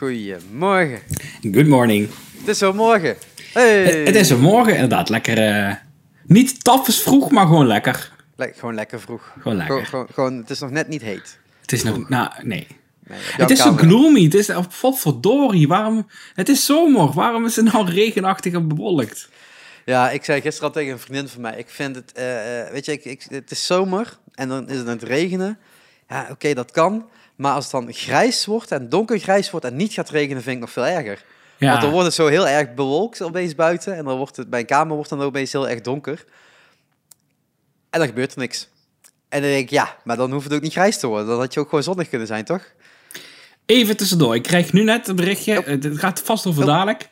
Goedemorgen. Good morning. Het is zo morgen. Hey. Het is een morgen, inderdaad. Lekker. eh, niet tafels vroeg, maar gewoon lekker. Le- gewoon lekker vroeg. Gewoon lekker. Gewoon, gewoon, gewoon- het is nog net niet heet. Het is nog. Nou, nee. Het is zo gloomy. Het is. Wat verdorie. Waarom. Het is zomer. Waarom is het nou regenachtig en bewolkt? Ja, ik zei gisteren al tegen een vriendin van mij. Ik vind het, eh, eh, weet je, ik, ik, het is zomer en dan is het aan het regenen. Ja, oké, dat kan. Maar als het dan grijs wordt en donkergrijs wordt en niet gaat regenen, vind ik nog veel erger. Ja. Want dan wordt het zo heel erg bewolkt opeens buiten. En dan wordt het, bij een kamer wordt dan opeens heel erg donker. En dan gebeurt er niks. En dan denk ik, ja, maar dan hoeft het ook niet grijs te worden. Dan had je ook gewoon zonnig kunnen zijn, toch? Even tussendoor. Ik krijg nu net een berichtje. Het het gaat vast over dadelijk.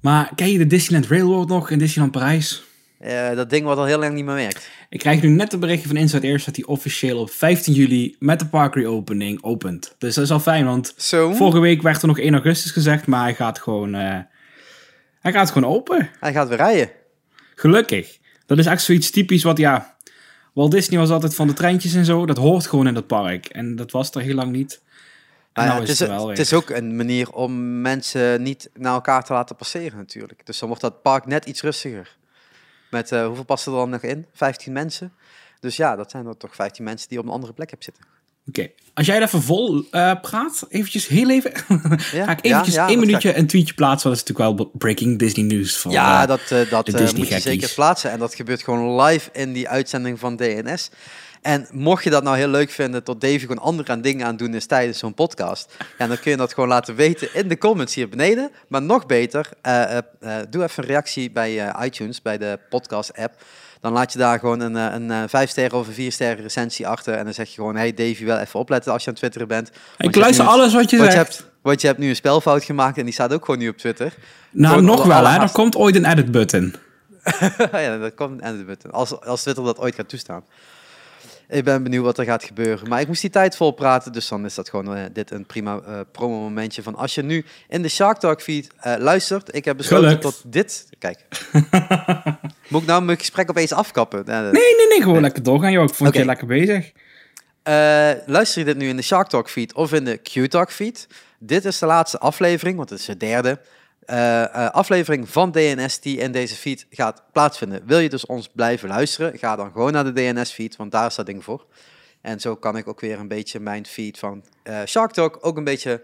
Maar ken je de Disneyland Railroad nog in Disneyland Parijs? Eh, dat ding wat al heel lang niet meer werkt. Ik krijg nu net een berichtje van Inside Airs dat hij officieel op 15 juli met de park reopening opent. Dus dat is al fijn, want vorige week werd er nog 1 augustus gezegd, maar hij gaat gewoon, eh, hij gaat gewoon open. Hij gaat weer rijden. Gelukkig. Dat is echt zoiets typisch wat, ja, Walt Disney was altijd van de treintjes en zo, dat hoort gewoon in dat park. En dat was er heel lang niet. En Nou ja, nou het, is is, het het is ook een manier om mensen niet naar elkaar te laten passeren natuurlijk. Dus dan wordt dat park net iets rustiger. Met eh, hoeveel passen er dan nog in? 15 mensen. Dus ja, dat zijn er toch 15 mensen die op een andere plek hebben zitten. Oké, als jij even vol eh, praat, eventjes heel even, Ja, ga ik eventjes ja, ja, één minuutje een tweetje plaatsen, want dat is natuurlijk wel breaking Disney nieuws. Van, ja, eh, dat, dat moet je zeker plaatsen. En dat gebeurt gewoon live in die uitzending van DNS. En mocht je dat nou heel leuk vinden, tot Davy gewoon andere aan dingen aan doen is tijdens zo'n podcast. Ja, dan kun je dat gewoon laten weten in de comments hier beneden. Maar nog beter, eh, eh, eh, doe even een reactie bij iTunes, bij de podcast app. Dan laat je daar gewoon een, een, eh, vijf sterren of een vier sterren recensie achter. En dan zeg je gewoon, hey Davy, wel even opletten als je aan het twitteren bent. Ik luister nu een- alles wat je zegt. hebt, want je hebt nu een spelfout gemaakt en die staat ook gewoon nu op Twitter. Nou, nog wel, hè. Er komt ooit een edit button. ja, dat komt en button. Als, als Twitter dat ooit gaat toestaan. Ik ben benieuwd wat er gaat gebeuren. Maar ik moest die tijd vol praten, dus dan is dat gewoon eh, dit een prima eh promo momentje van als je nu in de Shark Talk feed eh, luistert. Ik heb besloten Gelukt. tot dit. Kijk. Moet ik nou mijn gesprek opeens afkappen? Nee, nee, nee, gewoon lekker doorgaan, joh. Ik vond Oké. je lekker bezig. Luister je dit nu in de Shark Talk feed of in de Q-Talk feed? Dit is de laatste aflevering, want het is de derde aflevering van DNS die in deze feed gaat plaatsvinden. Wil je dus ons blijven luisteren? Ga dan gewoon naar de DNS feed, want daar is dat ding voor. En zo kan ik ook weer een beetje mijn feed van eh, Shark Talk ook een beetje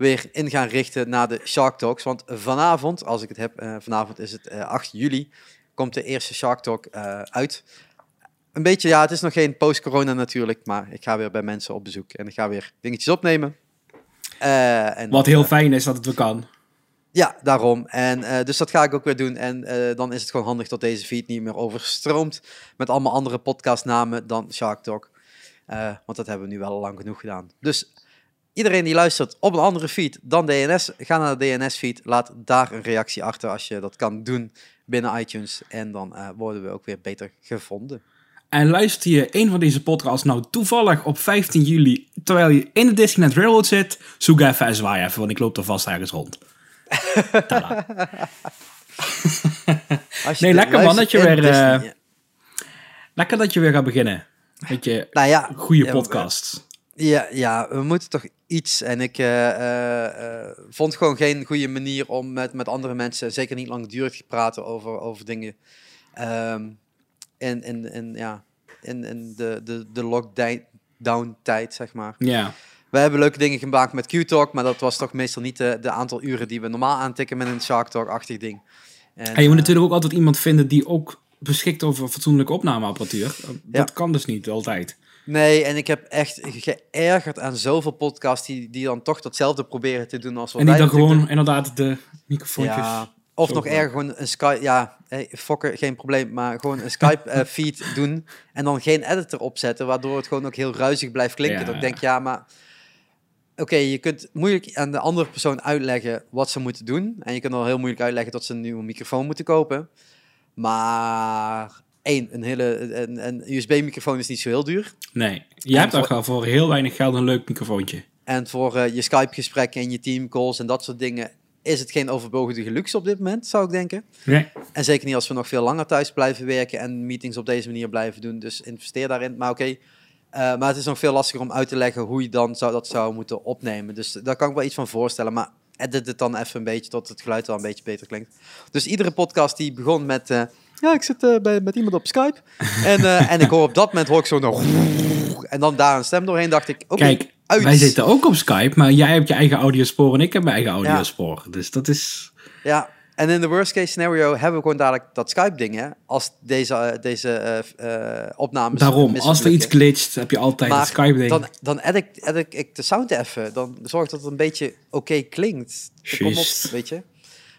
weer in gaan richten naar de Shark Talks. Want vanavond, als ik het heb, eh, vanavond is het eh, 8 juli, komt de eerste Shark Talk eh, uit. Een beetje, ja, het is nog geen post-corona natuurlijk, maar ik ga weer bij mensen op bezoek en ik ga weer dingetjes opnemen. Eh, en Wat heel fijn is dat het weer kan. Ja, daarom. En eh, dus dat ga ik ook weer doen. En eh, dan is het gewoon handig dat deze feed niet meer overstroomt met allemaal andere podcastnamen dan Shark Talk. Eh, want dat hebben we nu wel lang genoeg gedaan. Dus iedereen die luistert op een andere feed dan DNS, ga naar de DNS-feed. Laat daar een reactie achter als je dat kan doen binnen iTunes. En dan worden we ook weer beter gevonden. En luister je een van deze podcasts nou toevallig op 15 juli, terwijl je in de Disneyland Railroad zit, zoek even en zwaai even, want ik loop er vast ergens rond. Nee, lekker man, dat je weer, eh, Lekker dat je weer gaat beginnen. Weet je, nou ja, goede ja, podcasts. Ja, ja, we moeten toch iets. En ik eh, eh, vond gewoon geen goede manier om met, met andere mensen, zeker niet langdurig te praten over, over dingen. Ehm in, in, in, ja, in, in de, de, de lockdown-tijd, zeg maar. Ja. We hebben leuke dingen gemaakt met Q-Talk, maar dat was toch meestal niet de, de aantal uren die we normaal aantikken met een Shark Talk-achtig ding. En, En je moet eh, natuurlijk ook altijd iemand vinden die ook beschikt over fatsoenlijke opnameapparatuur. Dat kan dus niet altijd. Nee, en ik heb echt geërgerd aan zoveel podcasts die, die dan toch datzelfde proberen te doen als wat En die wij dan gewoon inderdaad de microfoontjes... Ja, of nog erger, gewoon een Skype, ja, hey, fokker, geen probleem, maar gewoon een Skype-feed doen en dan geen editor opzetten, waardoor het gewoon ook heel ruizig blijft klinken. Ja, dat ik denk, ja, maar oké, je kunt moeilijk aan de andere persoon uitleggen wat ze moeten doen en je kunt al heel moeilijk uitleggen dat ze een nieuwe microfoon moeten kopen, maar één, een hele, een, een USB-microfoon is niet zo heel duur. Nee, je En hebt ook voor- wel voor heel weinig geld een leuk microfoontje. En voor eh, je Skype-gesprekken en je teamcalls en dat soort dingen is het geen overbodige luxe op dit moment, zou ik denken. Nee. En zeker niet als we nog veel langer thuis blijven werken en meetings op deze manier blijven doen. Dus investeer daarin. Maar oké, Eh, maar het is nog veel lastiger om uit te leggen hoe je dan zou, dat zou moeten opnemen. Dus daar kan ik wel iets van voorstellen. Maar edit het dan even een beetje tot het geluid wel een beetje beter klinkt. Dus iedere podcast die begon met... eh, ja, ik zit eh, bij, met iemand op Skype. en, en ik hoor op dat moment hoor ik zo nog... En dan daar een stem doorheen dacht ik... Kijk, uit. wij zitten ook op Skype, maar jij hebt je eigen audiospoor en ik heb mijn eigen audiospoor. Dus dat is... Ja, en in de worst case scenario hebben we gewoon dadelijk dat Skype-ding, hè? Als deze, eh, deze eh, opnames Daarom, als er iets glitcht, heb je altijd Skype-ding. dan, dan edit, edit ik de sound even. Dan zorg dat het een beetje oké klinkt. Dus kom op, weet je.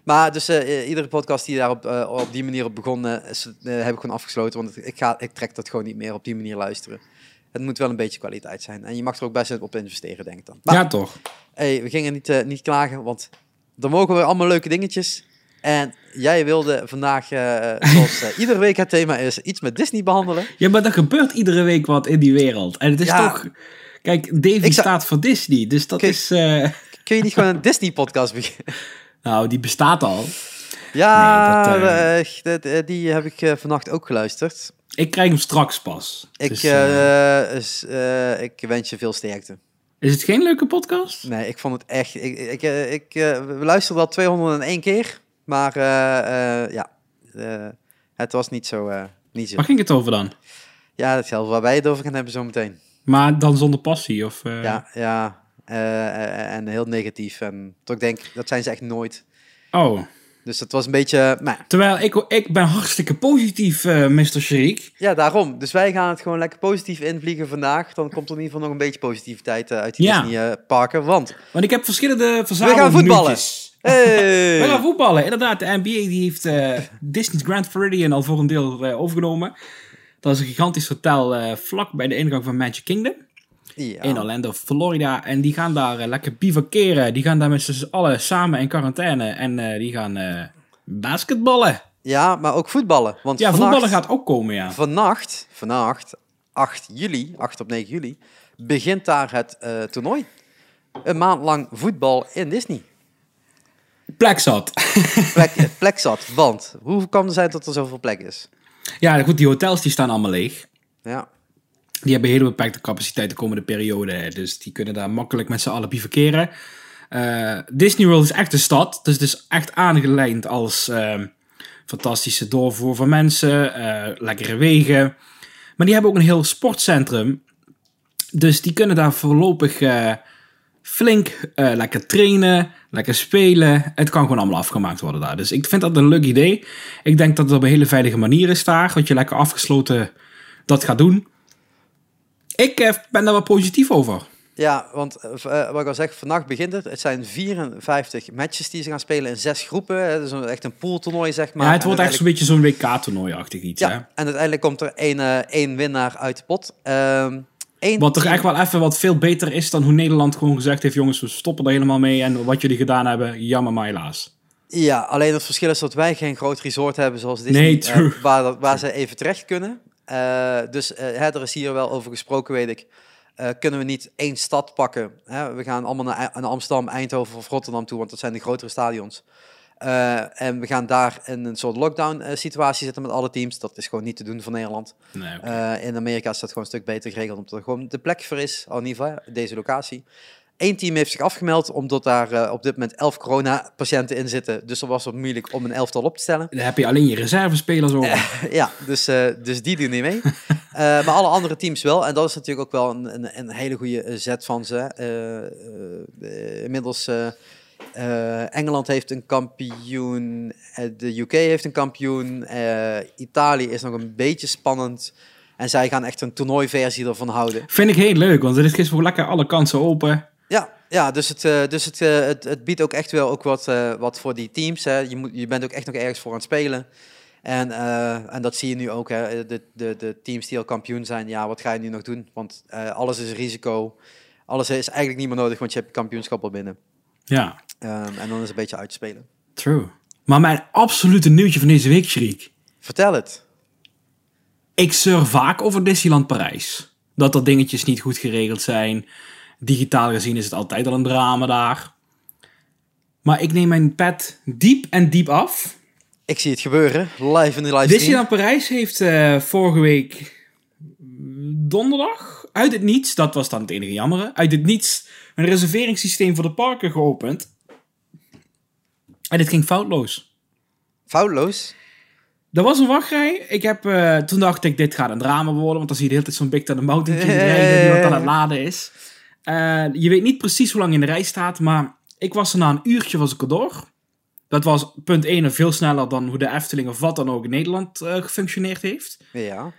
Maar dus iedere podcast die daar op, op die manier op begon, is, heb ik gewoon afgesloten. Want ik, ga, ik trek dat gewoon niet meer op die manier luisteren. Het moet wel een beetje kwaliteit zijn. En je mag er ook best op investeren, denk ik dan. Maar Ja, toch? hey, we gingen niet, niet klagen, want er mogen weer allemaal leuke dingetjes. En jij wilde vandaag, eh, zoals eh, iedere week het thema is, iets met Disney behandelen. Ja, maar er gebeurt iedere week wat in die wereld. En het is Ja. toch... Kijk, Davy zou- staat voor Disney, dus dat is... eh, Kun je niet gewoon een Disney-podcast beginnen? nou, die bestaat al. Ja, Nee, dat, die heb ik vannacht ook geluisterd. Ik krijg hem straks pas. Ik, Dus, ik wens je veel sterkte. is het geen leuke podcast? Nee, ik vond het echt... Ik, ik, ik, we luisterden al 201 keer, maar eh, eh, ja, eh, het was niet zo... niet zo. Waar ging het over dan? Ja, hetzelfde waar wij het over gaan hebben zometeen. Maar dan zonder passie? Of, Ja, ja. en heel negatief. En toch denk dat zijn ze echt nooit. Oh, Dus het was een beetje... Nou, terwijl ik, ik ben hartstikke positief, eh Mr. Shriek. ja, daarom. Dus wij gaan het gewoon lekker positief invliegen vandaag. Dan komt er in ieder geval nog een beetje positiviteit uit die Ja. Disney-parken. want Want ik heb verschillende we gaan verzamelingen. Voetballen. We gaan Hey! voetballen. Inderdaad, de NBA die heeft eh, Disney's Grand Floridian al voor een deel eh, overgenomen. Dat is een gigantisch hotel eh, vlak bij de ingang van Magic Kingdom. Ja. In Orlando, Florida. En die gaan daar lekker bivakeren. Die gaan daar met z'n allen samen in quarantaine. En die gaan basketballen. ja, maar ook voetballen. Want Ja, vannacht, voetballen gaat ook komen, ja. Vannacht, vannacht, 8 juli, 8 op 9 juli, begint daar het toernooi. Een maand lang voetbal in Disney. Plek zat. Plek, plek zat, want hoe kan het zijn dat er zoveel plek is? Ja, goed, die hotels die staan allemaal leeg. Ja, Die hebben hele beperkte capaciteit de komende periode. Dus die kunnen daar makkelijk met z'n allen bivakeren. Eh Disney World is echt een stad. Dus het is echt aangelijnd als ehm, fantastische doorvoer van mensen. eh, lekkere wegen. Maar die hebben ook een heel sportcentrum. Dus die kunnen daar voorlopig eh, flink eh, lekker trainen, lekker spelen. Het kan gewoon allemaal afgemaakt worden daar. Dus ik vind dat een leuk idee. Ik denk dat het op een hele veilige manier is daar. Dat je lekker afgesloten dat gaat doen. Ik eh, ben daar wel positief over. ja want eh, wat ik al zeg, vannacht begint het. Het zijn 54 matches die ze gaan spelen in zes groepen. Dus een- echt een pooltoernooi, zeg maar. Maar het wordt echt zo'n beetje zo'n WK-toernooi-achtig iets. Ja, Hè? en uiteindelijk komt er één, één winnaar uit de pot. Ehm Wat toch echt wel even wat veel beter is dan hoe Nederland gewoon gezegd heeft... jongens, we stoppen er helemaal mee en wat jullie gedaan hebben, jammer maar helaas. Ja, alleen het verschil is dat wij geen groot resort hebben zoals Disney, Nee, eh, waar, waar ze even terecht kunnen. Eh, dus eh, hè, er is hier wel over gesproken, weet ik. Kunnen we niet één stad pakken? Hè? We gaan allemaal naar, naar Amsterdam, Eindhoven of Rotterdam toe, want dat zijn de grotere stadions. Eh, en we gaan daar in een soort lockdown-situatie zitten met alle teams. Dat is gewoon niet te doen voor Nederland. Nee. Eh, in Amerika is dat gewoon een stuk beter geregeld, omdat er gewoon de plek voor is, al in ieder geval, deze locatie. Eén team heeft zich afgemeld, omdat daar eh, op dit moment elf corona-patiënten in zitten. Dus dan was het moeilijk om een elftal op te stellen. Dan heb je alleen je reservespelers over. ja, dus, eh, dus die doen niet mee. Eh, maar alle andere teams wel. En dat is natuurlijk ook wel een, een, een hele goede eh, zet van ze. Eh, eh, eh, inmiddels, eh, Engeland heeft een kampioen, eh, de UK heeft een kampioen, eh, Italië is nog een beetje spannend. En zij gaan echt een toernooiversie ervan houden. Vind ik heel leuk, want er is gisteren lekker alle kansen open. Ja, ja dus, het, dus het, het, het biedt ook echt wel ook wat, wat voor die teams. Hè. Je, moet, je bent ook echt nog ergens voor aan het spelen. En, en dat zie je nu ook. Hè. De, de, de teams die al kampioen zijn, ja, wat ga je nu nog doen? Want alles is risico. Alles is eigenlijk niet meer nodig, want je hebt kampioenschap al binnen. Ja, Ehm, en dan is het een beetje uitspelen. true. Maar mijn absolute nieuwtje van deze week, Shriek. Vertel het. Ik zeur vaak over Disneyland Parijs. Dat er dingetjes niet goed geregeld zijn. Digitaal gezien is het altijd al een drama daar. Maar ik neem mijn pet diep en diep af. Ik zie het gebeuren, live in de livestream. Disneyland Parijs heeft eh, vorige week donderdag uit het niets, dat was dan het enige jammere, uit het niets een reserveringssysteem voor de parken geopend. En dit ging foutloos. Foutloos. Er was een wachtrij. Ik heb, eh, toen dacht ik, dit gaat een drama worden. Want dan zie je de hele tijd zo'n Big Thunder Mountain King rijden die wat aan het laden is. Eh, je weet niet precies hoe lang je in de rij staat. Maar ik was er na een uurtje was ik erdoor. Dat was punt 1 veel sneller dan hoe de Efteling of wat dan ook in Nederland eh, gefunctioneerd heeft. Ja.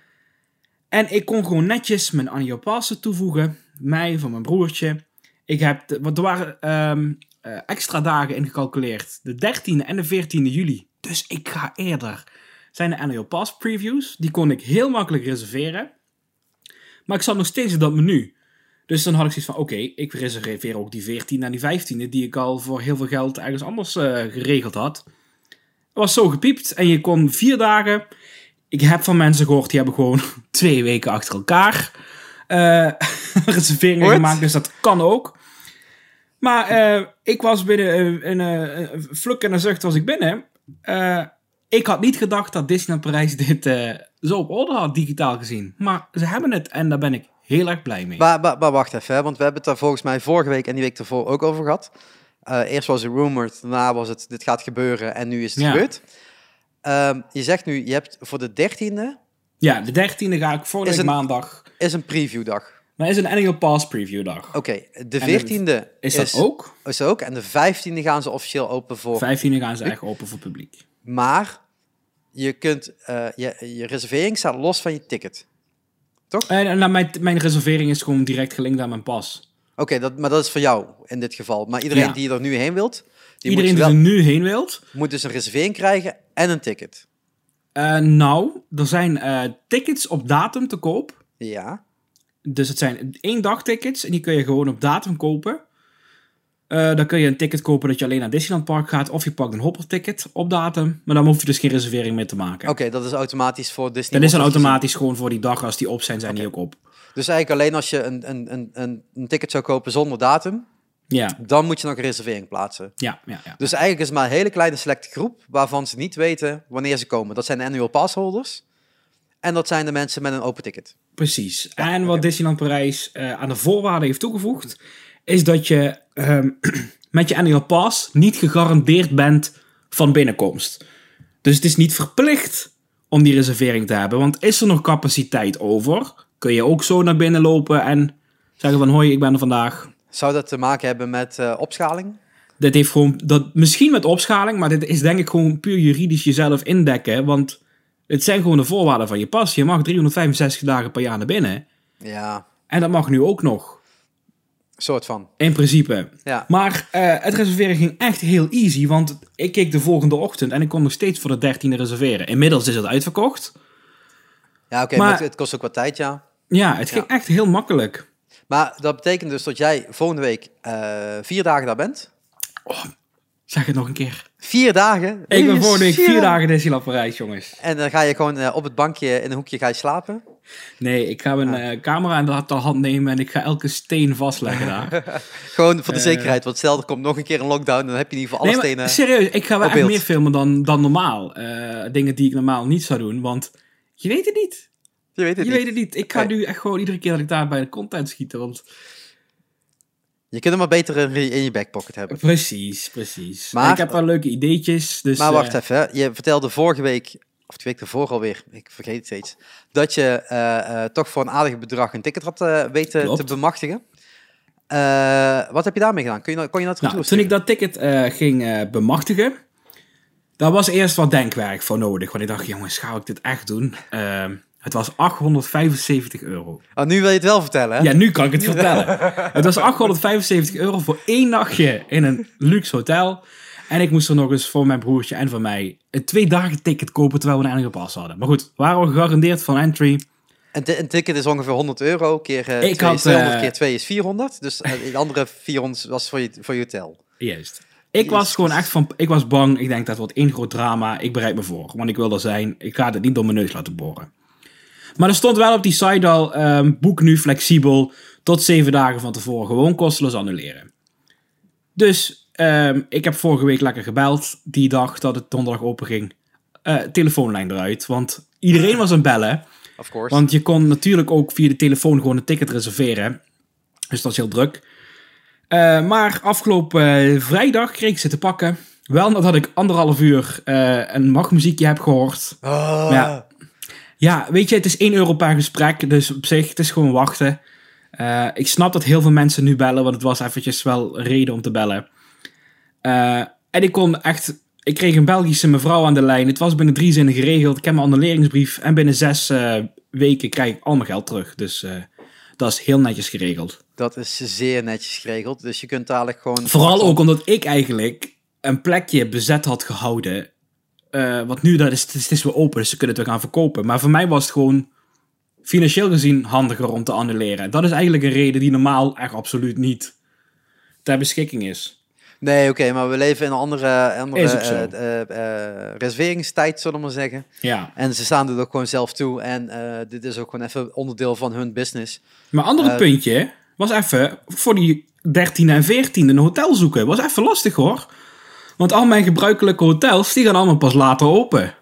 En ik kon gewoon netjes mijn Anio Passen toevoegen. Mij, van mijn broertje. Ik heb, de- want er waren ehm, eh, extra dagen ingecalculeerd. De 13e en de 14e juli. Dus ik ga eerder. Zijn de Annual Pass previews. Die kon ik heel makkelijk reserveren. Maar ik zat nog steeds in dat menu. Dus dan had ik zoiets van, oké, ik reserveer ook die 14e en die 15e... die ik al voor heel veel geld ergens anders eh, geregeld had. Het was zo gepiept. En je kon vier dagen... Ik heb van mensen gehoord, die hebben gewoon twee weken achter elkaar... eh reserveringen What? gemaakt, dus dat kan ook. Maar eh, ik was binnen eh, een, een, een fluk en een zucht was ik binnen. Eh, ik had niet gedacht dat Disneyland Parijs dit eh, zo op orde had, digitaal gezien. Maar ze hebben het en daar ben ik heel erg blij mee. Maar, maar, maar wacht even, hè, want we hebben het daar volgens mij vorige week en die week ervoor ook over gehad. Eh, eerst was het rumored, daarna was het dit gaat gebeuren en nu is het Ja. gebeurd. Ehm, je zegt nu, je hebt voor de 13e Ja, de 13e ga ik een- maandag. is een previewdag. Maar is een annual pass preview dag. Oké, de En 14e Is dat ook? Is ook. En de 15e gaan ze officieel open voor. 15e gaan ze echt open voor publiek. Maar je kunt eh, je, je reservering staat los van je ticket. En, en nou, mijn, mijn reservering is gewoon direct gelinkt aan mijn pas. Oké, dat, maar dat is voor jou in dit geval. Maar iedereen Ja. die er nu heen wilt, die Iedereen moet, die wel, er nu heen wilt. moet dus een reservering krijgen en een ticket. Eh, nou, er zijn eh, tickets op datum te koop. Ja. Dus het zijn één dag tickets en die kun je gewoon op datum kopen. Eh, dan kun je een ticket kopen dat je alleen naar Disneyland Park gaat. Of je pakt een hopperticket op datum. Maar dan hoef je dus geen reservering meer te maken. Oké, dat is automatisch voor Disney. Dan is dan automatisch gewoon voor die dag als die op zijn, zijn die ook op. Dus eigenlijk alleen als je een, een, een, een, een ticket zou kopen zonder datum, Ja, dan moet je nog een reservering plaatsen. ja, ja. ja. Dus eigenlijk is het maar een hele kleine selecte groep waarvan ze niet weten wanneer ze komen. Dat zijn de annual pass holders. En dat zijn de mensen met een open ticket. Precies. en wat Disneyland Parijs eh, aan de voorwaarden heeft toegevoegd, is dat je ehm, met je annual pass niet gegarandeerd bent van binnenkomst. Dus het is niet verplicht om die reservering te hebben. Want is er nog capaciteit over, kun je ook zo naar binnen lopen en zeggen van hoi, ik ben er vandaag. Zou dat te maken hebben met eh, opschaling? Dit heeft gewoon, dat, misschien met opschaling, maar dit is denk ik gewoon puur juridisch jezelf indekken. Want het zijn gewoon de voorwaarden van je pas. Je mag 365 dagen per jaar naar binnen. Ja, En dat mag nu ook nog. soort van. In principe. Ja. Maar eh, het reserveren ging echt heel easy. Want ik keek de volgende ochtend en ik kon nog steeds voor de 13e reserveren. Inmiddels is het uitverkocht. Ja, oké, Maar- maar het, kost ook wat tijd, ja. Ja, het ging echt heel makkelijk. Maar dat betekent dus dat jij volgende week eh, vier dagen daar bent. Zeg het nog een keer. Vier dagen? Ik ben volgende week Vier dagen Disneyland Parijs, jongens. En dan ga je gewoon eh, op het bankje in een hoekje ga je slapen. Nee, ik ga mijn eh, camera in de hand nemen en ik ga elke steen vastleggen daar. Gewoon voor de Eh. zekerheid, want stel er komt nog een keer een lockdown, dan heb je in ieder geval alle nee, stenen. serieus, ik ga wel echt beeld. meer filmen dan, dan normaal. Dingen die ik normaal niet zou doen, want je weet het niet. Je weet het Je niet. weet het niet. Ik ga nu echt gewoon iedere keer dat ik daar bij de content schieten, want... Je kunt hem maar beter in, je- in je backpocket hebben. Precies, precies. Maar- En ik heb wel leuke ideetjes, dus... Maar wacht eh, even, je vertelde vorige week, of de week ervoor alweer, ik vergeet het steeds, dat je eh, eh, toch voor een aardig bedrag een ticket had weten Klopt. te bemachtigen. Wat heb je daarmee gedaan? Kun je, nou- kon je dat Nou, terug toen ik dat ticket ging bemachtigen, daar was eerst wat denkwerk voor nodig. Want ik dacht, jongens, ga ik dit echt doen? Het was 875 euro. Oh, nu wil je het wel vertellen, hè? Ja, nu kan ik het vertellen. Het was 875 euro voor één nachtje in een luxe hotel. En ik moest er nog eens voor mijn broertje en voor mij een twee dagen ticket kopen terwijl we een enige pas hadden. Maar goed, waren we gegarandeerd van entry. Een, ti- een ticket is ongeveer 100 euro, keer eh Ik 2 had, is 200, eh, keer 2 is 400. Dus eh, de andere 400 was voor je, voor je hotel. Juist. Ik was Jezus. gewoon echt van, ik was bang. Ik denk dat wordt één groot drama. Ik bereid me voor, want ik wil er zijn. Ik ga het niet door mijn neus laten boren. Maar er stond wel op die site al, ehm, boek nu flexibel tot zeven dagen van tevoren. Gewoon kosteloos annuleren. Dus ehm, ik heb vorige week lekker gebeld. Die dag dat het donderdag open ging. Eh, telefoonlijn eruit, want iedereen was aan het bellen. of course. Want je kon natuurlijk ook via de telefoon gewoon een ticket reserveren. Dus dat is heel druk. Eh, maar afgelopen eh, vrijdag kreeg ik ze te pakken. Wel nadat ik anderhalf uur een wachtmuziekje heb gehoord. Ah. Ja. Ja, weet je, het is 1 euro per gesprek. Dus op zich, het is gewoon wachten. Eh, ik snap dat heel veel mensen nu bellen, want het was eventjes wel reden om te bellen. Eh, en ik kon echt... Ik kreeg een Belgische mevrouw aan de lijn. Het was binnen drie zinnen geregeld. Ik heb mijn annuleringsbrief. En binnen zes eh, weken krijg ik al mijn geld terug. Dus dat is heel netjes geregeld. Dat is zeer netjes geregeld. Dus je kunt dadelijk gewoon... Vooral ook omdat ik eigenlijk een plekje bezet had gehouden. Eh, want nu dat is, het is, het is weer open, dus ze kunnen het weer gaan verkopen. Maar voor mij was het gewoon financieel gezien handiger om te annuleren. Dat is eigenlijk een reden die normaal echt absoluut niet ter beschikking is. Nee, oké, maar we leven in een andere, andere eh, eh, reserveringstijd, zullen we maar zeggen. Ja. En ze staan er ook gewoon zelf toe. En dit is ook gewoon even onderdeel van hun business. Maar andere Eh, puntje was even voor die 13 en 14 een hotel zoeken. Was even lastig hoor. Want al mijn gebruikelijke hotels die gaan allemaal pas later open.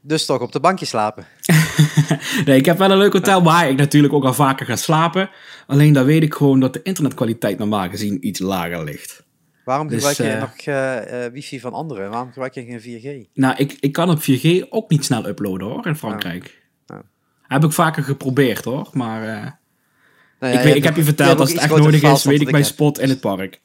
Dus toch op de bankje slapen. Nee, ik heb wel een leuk hotel waar ik natuurlijk ook al vaker ga slapen. Alleen daar weet ik gewoon dat de internetkwaliteit normaal gezien iets lager ligt. Waarom Dus, gebruik je eh, nog eh, eh, wifi van anderen? Waarom gebruik je geen 4G? Nou, ik, ik kan op 4G ook niet snel uploaden hoor, in Frankrijk. Heb ik vaker geprobeerd hoor, maar Nou ja, ik, weet, ik heb je verteld, als het echt nodig is, weet ik mijn spot in het park.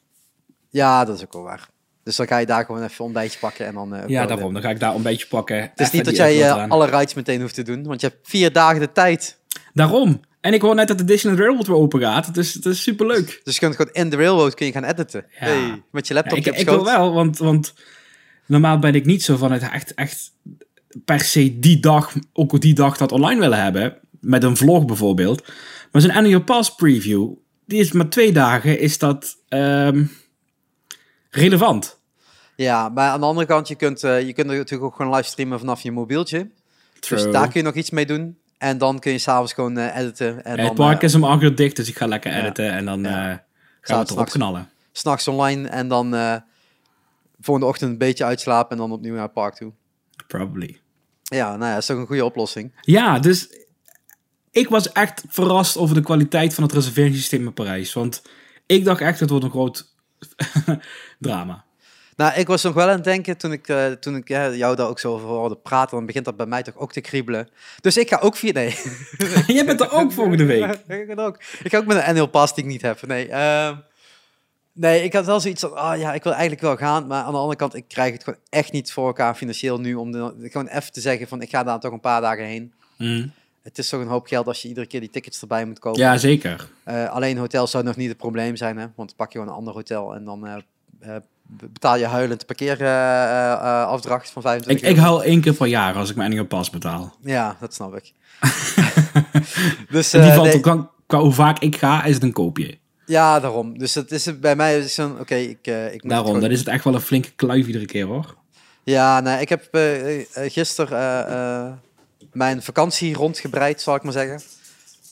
Ja, dat is ook wel waar. Dus dan ga je daar gewoon even een ontbijtje pakken en dan... eh, Ja, daarom. Dan ga ik daar een beetje pakken. Het is niet dat jij eh, alle rides meteen hoeft te doen, want je hebt vier dagen de tijd. Daarom. En ik hoor net dat de Disneyland Railroad weer open gaat. Het is, het is superleuk. Dus je kunt gewoon in de railroad kun je gaan editen. Ja. Hey, met je Ja, laptop ik, op ik wil wel, want, want normaal ben ik niet zo van het echt, echt per se die dag, ook die dag dat online willen hebben. Met een vlog bijvoorbeeld. Maar zo'n annual pass preview, die is maar twee dagen, is dat ehm, relevant. Ja, maar aan de andere kant, je kunt, eh, je kunt natuurlijk ook gewoon livestreamen vanaf je mobieltje. Dus daar kun je nog iets mee doen. En dan kun je s'avonds gewoon eh, editen. En Ja, het park eh, is om acht uur dicht, dus ik ga lekker Ja. editen en dan Ja. gaan we het erop knallen. s'nachts online. En dan volgende ochtend een beetje uitslapen en dan opnieuw naar het park toe. Probably. Ja, nou ja, dat is toch een goede oplossing. Ja, dus ik was echt verrast over de kwaliteit van het reserveringssysteem in Parijs. Want ik dacht echt, het wordt een groot drama. Nou, ik was nog wel aan het denken toen ik, eh, toen ik jou daar ook zo over hoorde praten. Dan begint dat bij mij toch ook te kriebelen. Dus ik ga ook via... Nee. Jij bent er ook volgende week. ik, ga ook. ik ga ook met een annual pass die ik niet heb. Nee, ehm, nee ik had wel zoiets van, ah ja, ik wil eigenlijk wel gaan. Maar aan de andere kant, ik krijg het gewoon echt niet voor elkaar financieel nu. Om de, gewoon even te zeggen van, ik ga daar toch een paar dagen heen. Mm. Het is toch een hoop geld als je iedere keer die tickets erbij moet kopen. Ja, zeker. Eh, alleen hotel zou nog niet het probleem zijn, hè? want pak je gewoon een ander hotel en dan eh, eh, betaal je huilend parkeerafdracht van 25 Ik, ik euro. huil één keer per jaar als ik mijn annual pass betaal. Ja, dat snap ik. dus, In die nee, qua, qua hoe vaak ik ga, is het een koopje. ja, daarom. Dus het is bij mij is zo'n, oké, ik, ik moet Daarom, gewoon- dan is het echt wel een flinke kluif iedere keer hoor. Ja, nee, ik heb eh, gisteren mijn vakantie rondgebreid, zal ik maar zeggen.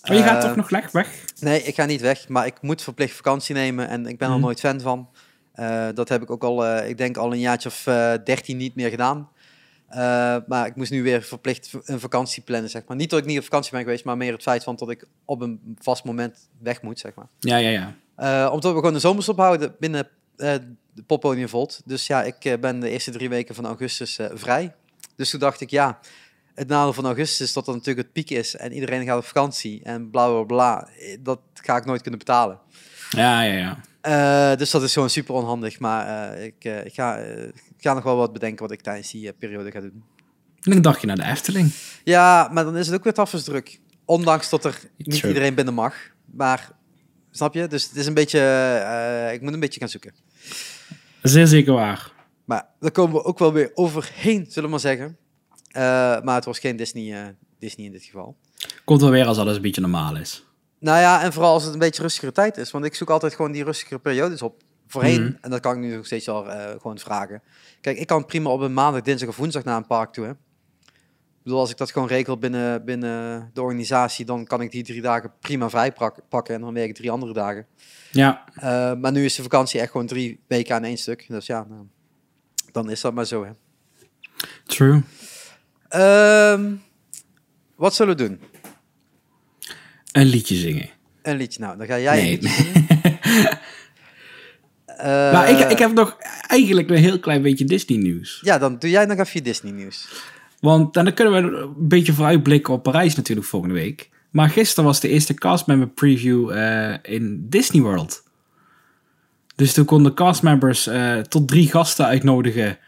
Maar je gaat Eh, toch nog weg? Nee, ik ga niet weg, maar ik moet verplicht vakantie nemen en ik ben er Mhm. nooit fan van. Eh, dat heb ik ook al, eh, ik denk al een jaartje of dertien niet meer gedaan. Maar ik moest nu weer verplicht een vakantie plannen, zeg maar. Niet dat ik niet op vakantie ben geweest, maar meer het feit van dat ik op een vast moment weg moet, zeg maar. Ja, ja, ja. Eh, omdat we gewoon de zomerstop houden binnen eh de Poppodium Volt. Dus ja, ik ben de eerste drie weken van augustus vrij. Dus toen dacht ik, ja, het nadeel van augustus is dat dat natuurlijk het piek is. En iedereen gaat op vakantie en bla bla bla. Dat ga ik nooit kunnen betalen. Ja, ja, ja. Eh, dus dat is gewoon super onhandig. Maar eh, ik, eh, ik, ga, ik ga nog wel wat bedenken wat ik tijdens die periode ga doen. En een dagje naar de Efteling. Ja, maar dan is het ook weer tafelsdruk. Ondanks dat er niet True. iedereen binnen mag. Maar, snap je? Dus het is een beetje... ik moet een beetje gaan zoeken. Zeer zeker waar. Maar daar komen we ook wel weer overheen, zullen we maar zeggen. Eh, maar het was geen Disney, eh, Disney in dit geval. Komt wel weer als alles een beetje normaal is. Nou ja, en vooral als het een beetje rustigere tijd is. Want ik zoek altijd gewoon die rustigere periodes op. Voorheen, Mhm. en dat kan ik nu nog steeds wel eh, gewoon vragen. Kijk, ik kan prima op een maandag, dinsdag of woensdag naar een park toe. Hè. Ik bedoel, als ik dat gewoon regel binnen, binnen de organisatie, dan kan ik die drie dagen prima vrij pak- pakken. En dan werk ik drie andere dagen. Ja, maar nu is de vakantie echt gewoon drie weken aan één stuk. Dus ja, nou, dan is dat maar zo. Hè. true. Ehm, Wat zullen we doen? Een liedje zingen. Een liedje. Nou, dan ga jij Nee. Eh, maar ik, ik heb nog eigenlijk een heel klein beetje Disney nieuws. Ja, dan doe jij nog even je Disney nieuws. Want dan kunnen we een beetje vooruitblikken op Parijs natuurlijk volgende week. Maar gisteren was de eerste castmember preview eh, in Disney World. Dus toen konden castmembers eh tot drie gasten uitnodigen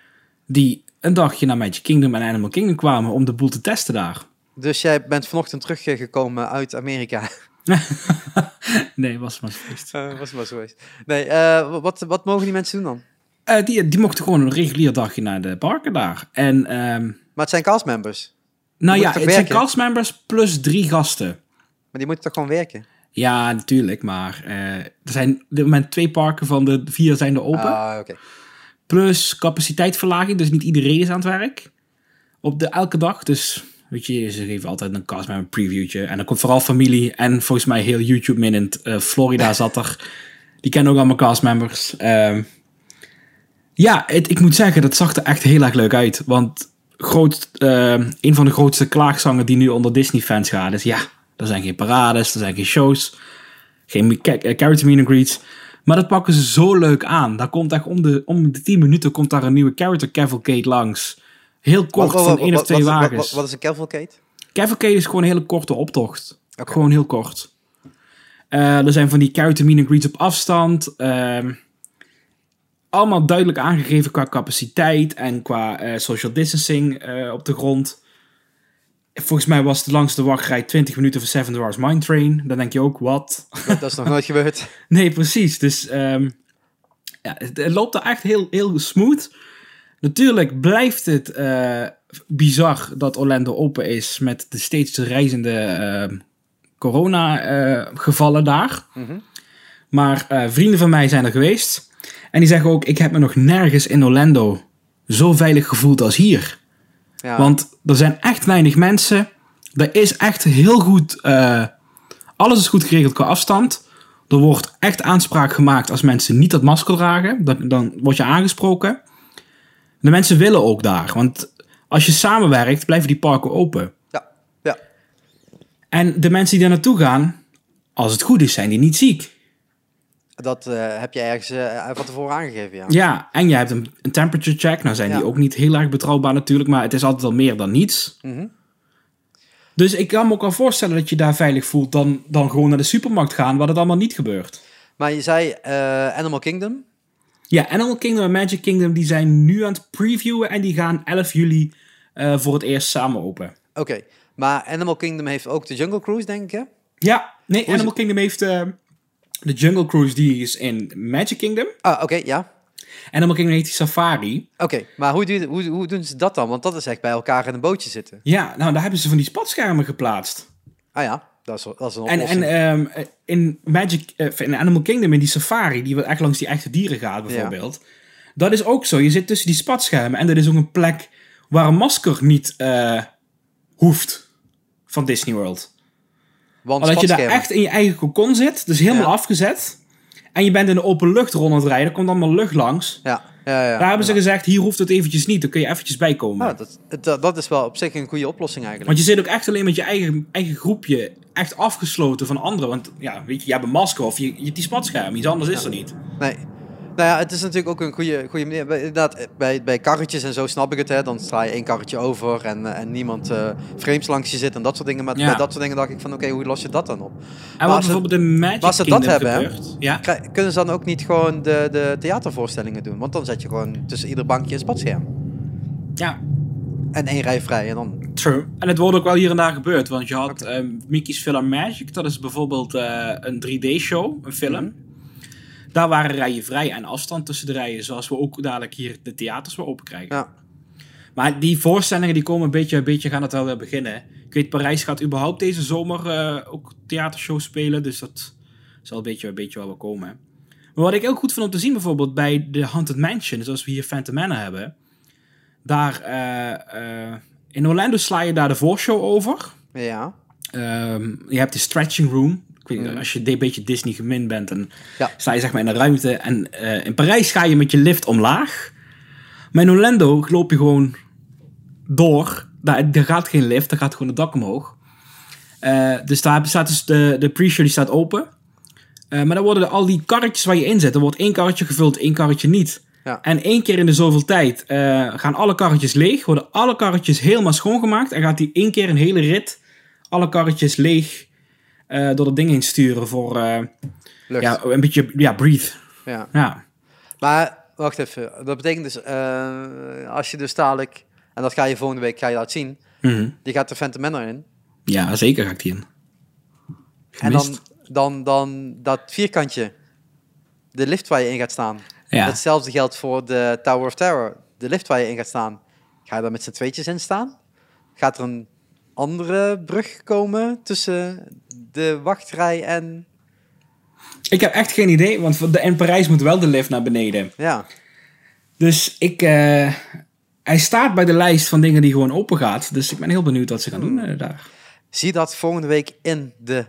die een dagje naar Magic Kingdom en Animal Kingdom kwamen om de boel te testen daar. Dus jij bent vanochtend teruggekomen uit Amerika. nee, was maar feest. Eh, was maar zo geweest. Nee, eh, wat, wat mogen die mensen doen dan? Eh, die, die mochten gewoon een regulier dagje naar de parken daar. En ehm, Maar het zijn castmembers. nou ja, het zijn castmembers plus drie gasten. Maar die moeten toch gewoon werken? Ja, natuurlijk, maar er zijn op dit moment twee parken van de vier zijn er open. Ah, oké. Plus capaciteitsverlaging, dus niet iedereen is aan het werk. Op de, elke dag, dus weet je, ze geven altijd een cast met previewtje. En dan komt vooral familie en volgens mij heel YouTube minnend. eh Florida zat er. Die kennen ook allemaal castmembers. Ehm ja, ik moet zeggen, dat zag er echt heel erg leuk uit. Want groot, ehm, een van de grootste klaagzangen die nu onder Disney-fans gaat is... Ja, er zijn geen parades, er zijn geen shows, geen ca- eh, character meet greets. Maar dat pakken ze zo leuk aan. Daar komt echt om de, om de 10 minuten komt daar een nieuwe character cavalcade langs. Heel kort, Wat- wat- van één of twee wagens. Wat, is een cavalcade? Cavalcade is gewoon een hele korte optocht. Gewoon heel kort. Eh, er zijn van die character meet and greets op afstand. Ehm, allemaal duidelijk aangegeven qua capaciteit en qua eh, social distancing eh, op de grond. Volgens mij was de langste wachtrij 20 minuten voor Seven Dwarfs Mine Train. Dan denk je ook, wat? Dat, is nog nooit gebeurd. Nee, precies. Dus ehm, ja, het, het loopt er echt heel, heel smooth. Natuurlijk blijft het eh, bizar dat Orlando open is met de steeds reizende ehm, corona-gevallen daar. Mhm. Maar eh, vrienden van mij zijn er geweest. En die zeggen ook, ik heb me nog nergens in Orlando zo veilig gevoeld als hier. Ja. Want er zijn echt weinig mensen. Er is echt heel goed. eh, alles is goed geregeld qua afstand. Er wordt echt aanspraak gemaakt als mensen niet dat masker dragen. Dan, dan word je aangesproken. De mensen willen ook daar. Want als je samenwerkt, blijven die parken open. ja, ja. En de mensen die daar naartoe gaan, als het goed is, zijn die niet ziek. Dat eh, heb je ergens eh, van tevoren aangegeven, ja. Ja, en je hebt een, een temperature check. Nou zijn Ja. die ook niet heel erg betrouwbaar natuurlijk, maar het is altijd al meer dan niets. Mhm. Dus ik kan me ook al voorstellen dat je daar veilig voelt dan, dan gewoon naar de supermarkt gaan, waar het allemaal niet gebeurt. Maar je zei eh, Animal Kingdom. Ja, Animal Kingdom en Magic Kingdom die zijn nu aan het previewen en die gaan 11 juli voor het eerst samen open. Oké. Maar Animal Kingdom heeft ook de Jungle Cruise, denk ik, hè? Ja, nee, Animal? Kingdom heeft de Jungle Cruise, die is in Magic Kingdom. Ah, oké, ja. Animal Kingdom heeft die Safari. Oké, maar hoe, doe hoe, hoe doen ze dat dan? Want dat is echt bij elkaar in een bootje zitten. Ja, nou daar hebben ze van die spatschermen geplaatst. Ah ja, dat is, dat is een En, oplossing. en ehm, in Magic, eh, in Animal Kingdom, in die safari, die echt langs die echte dieren gaat bijvoorbeeld. Dat is ook zo. Je zit tussen die spatschermen en er is ook een plek waar een masker niet eh, hoeft van Disney World. Want Omdat je daar echt in je eigen cocon zit, dus helemaal Ja. afgezet. En je bent in de open lucht rond aan het rijden, er komt allemaal lucht langs. Ja, ja, ja. Daar hebben ze ja. gezegd, hier hoeft het eventjes niet, dan kun je eventjes bijkomen. Nou, dat, dat, dat is wel op zich een goede oplossing eigenlijk. Want je zit ook echt alleen met je eigen, eigen groepje, echt afgesloten van anderen. Want ja, weet je, je hebt een masker of je, je hebt die spatscherm, iets anders is er niet. Nee. Nou ja, het is natuurlijk ook een goede, goede manier. Bij- Inderdaad, bij, bij karretjes en zo snap ik het. Hè. Dan sla je één karretje over en, eh, en niemand eh frames langs je zit en dat soort dingen. Maar Ja. bij dat soort dingen dacht ik van, oké, hoe los je dat dan op? En wat bijvoorbeeld in Magic als ze dat hebben, gebeurt. Ja, Kunnen ze dan ook niet gewoon de, de theatervoorstellingen doen? Want dan zet je gewoon tussen ieder bankje een spatscherm. ja, En één rij vrij en dan... true. En het wordt ook wel hier en daar gebeurd. Want je had ehm, Mickey's Film Magic. Dat is bijvoorbeeld eh, een 3D-show, een film. Mhm. Daar waren rijen vrij en afstand tussen de rijen. Zoals we ook dadelijk hier de theaters weer open krijgen. Ja. Maar die voorstellingen die komen een beetje, een beetje gaan het wel weer beginnen. Ik weet, Parijs gaat überhaupt deze zomer eh, ook theatershows spelen. Dus dat zal een beetje, een beetje wel weer komen. Maar wat ik heel goed vind om te zien bijvoorbeeld bij de Haunted Mansion, zoals we hier Phantom Manor hebben. Daar, eh, eh, in Orlando sla je daar de voorshow over. Ja. Ehm, je hebt de stretching room. Ik weet, niet, Mhm. Als je een beetje Disney gemind bent, dan Ja. sta je zeg maar in een ruimte. En eh, in Parijs ga je met je lift omlaag. Maar in Orlando loop je gewoon door. Daar, daar gaat geen lift, daar gaat gewoon het dak omhoog. Eh, dus daar staat dus de, de pre-show die staat open. Eh, maar dan worden al die karretjes waar je in zit. Er wordt één karretje gevuld, één karretje niet. Ja. En één keer in de zoveel tijd gaan alle karretjes leeg. Worden alle karretjes helemaal schoongemaakt. En gaat die één keer een hele rit alle karretjes leeg eh, door dat ding heen sturen voor eh, ja, een beetje ja, breathe. Ja. Ja. Maar wacht even. Dat betekent dus, eh, als je dus dadelijk, en dat ga je volgende week ga je laten zien, Mhm. die gaat de Phantom Manor in. ja, zeker ga ik die in. En dan, dan, dan dat vierkantje, de lift waar je in gaat staan. Ja. Hetzelfde geldt voor de Tower of Terror, de lift waar je in gaat staan. Ga je daar met z'n tweetjes in staan? Gaat er een andere brug komen tussen de wachtrij en... Ik heb echt geen idee, want de, in Parijs moet wel de lift naar beneden. Ja, Dus ik, eh, hij staat bij de lijst van dingen die gewoon open gaat. Dus ik ben heel benieuwd wat ze gaan doen eh, daar. zie dat volgende week in de